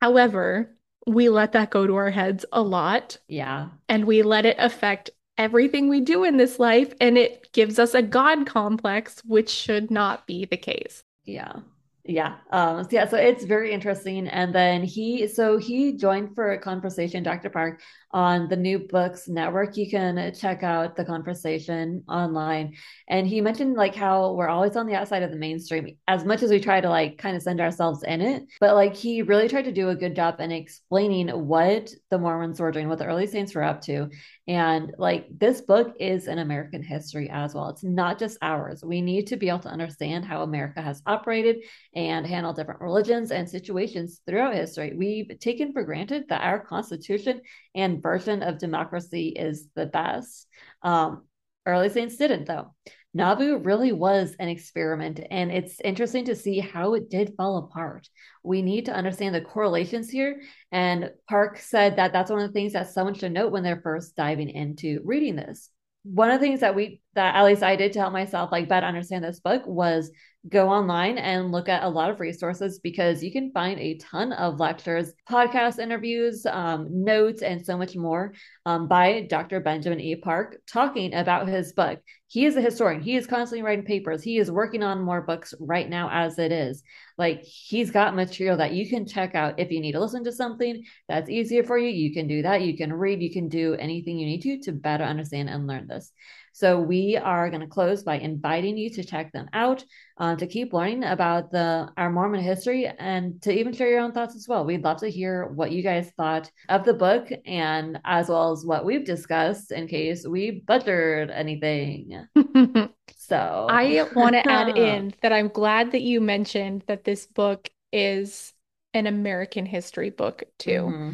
However, we let that go to our heads a lot. Yeah. And we let it affect everything we do in this life. And it gives us a God complex, which should not be the case. Yeah. Yeah. Um, yeah. So it's very interesting. And then he, so he joined for a conversation, Dr. Park, on the New Books Network. You can check out the conversation online. And he mentioned like how we're always on the outside of the mainstream as much as we try to like kind of send ourselves in it. But like he really tried to do a good job in explaining what the Mormons were doing, what the early saints were up to. And like this book is an American history as well. It's not just ours. We need to be able to understand how America has operated and handled different religions and situations throughout history. We've taken for granted that our Constitution and version of democracy is the best. Um, early saints didn't, though. Nauvoo really was an experiment, and it's interesting to see how it did fall apart. We need to understand the correlations here. And Park said that that's one of the things that someone should note when they're first diving into reading this. One of the things that we, that at least I did to help myself like better understand this book was go online and look at a lot of resources because you can find a ton of lectures, podcast interviews, um, notes, and so much more um, by Dr. Benjamin E. Park talking about his book. He is a historian. He is constantly writing papers. He is working on more books right now as it is. Like he's got material that you can check out if you need to listen to something that's easier for you. You can do that. You can read. You can do anything you need to to better understand and learn this. So we are going to close by inviting you to check them out, uh, to keep learning about the our Mormon history, and to even share your own thoughts as well. We'd love to hear what you guys thought of the book, and as well as what we've discussed, in case we butchered anything. [LAUGHS] so I want to [LAUGHS] add in that I'm glad that you mentioned that this book is an American history book too. Mm-hmm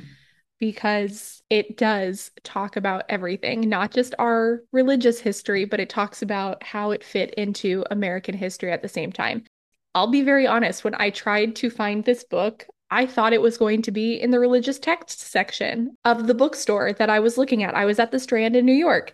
because it does talk about everything, not just our religious history, but it talks about how it fit into American history at the same time. I'll be very honest, when I tried to find this book, I thought it was going to be in the religious text section of the bookstore that I was looking at. I was at the Strand in New York.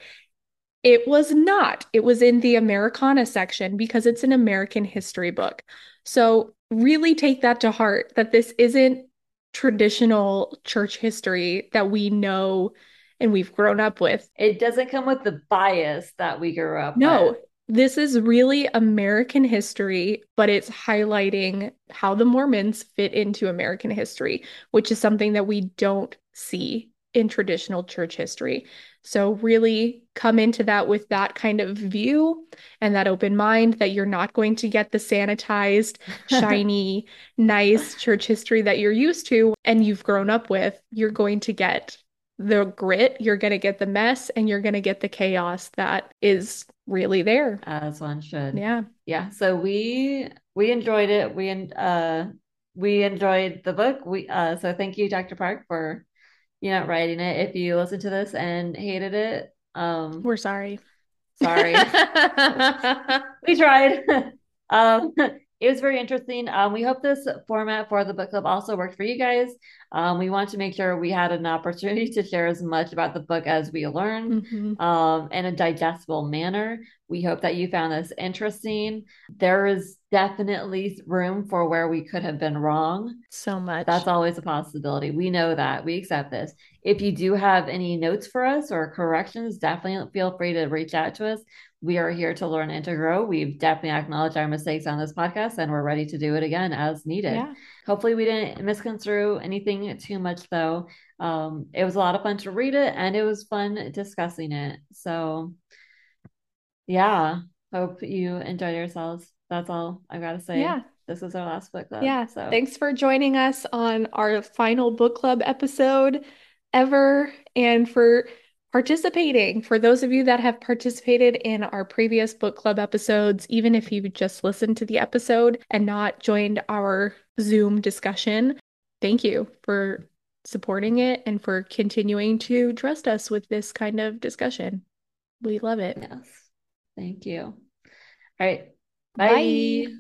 It was not. It was in the Americana section because it's an American history book. So, really take that to heart that this isn't traditional church history that we know and we've grown up with. It doesn't come with the bias that we grew up no, with. This is really American history, but it's highlighting how the Mormons fit into American history, which is something that we don't see in traditional church history. So, really come into that with that kind of view and that open mind that you're not going to get the sanitized, [LAUGHS] shiny, nice church history that you're used to and you've grown up with. You're going to get the grit, you're going to get the mess, and you're going to get the chaos that is really there. As one should. Yeah. Yeah. So, we, we enjoyed it. We, uh, we enjoyed the book. We, uh, so thank you, Dr. Park, for you're not writing it. If you listen to this and hated it, um, we're sorry. Sorry. [LAUGHS] [LAUGHS] we tried. [LAUGHS] um, it was very interesting. Um, we hope this format for the book club also worked for you guys. Um, we want to make sure we had an opportunity to share as much about the book as we learned mm-hmm. um, in a digestible manner. We hope that you found this interesting. There is definitely room for where we could have been wrong. So much. That's always a possibility. We know that. We accept this. If you do have any notes for us or corrections, definitely feel free to reach out to us. We are here to learn and to grow. We've definitely acknowledged our mistakes on this podcast and we're ready to do it again as needed. Yeah. Hopefully, we didn't misconstrue anything too much, though. Um, it was a lot of fun to read it and it was fun discussing it. So, yeah, hope you enjoyed yourselves. That's all I've got to say. Yeah. This is our last book club. Yeah. So thanks for joining us on our final book club episode ever and for participating. For those of you that have participated in our previous book club episodes, even if you just listened to the episode and not joined our Zoom discussion, thank you for supporting it and for continuing to trust us with this kind of discussion. We love it. Yes. Thank you. All right. Bye. Bye.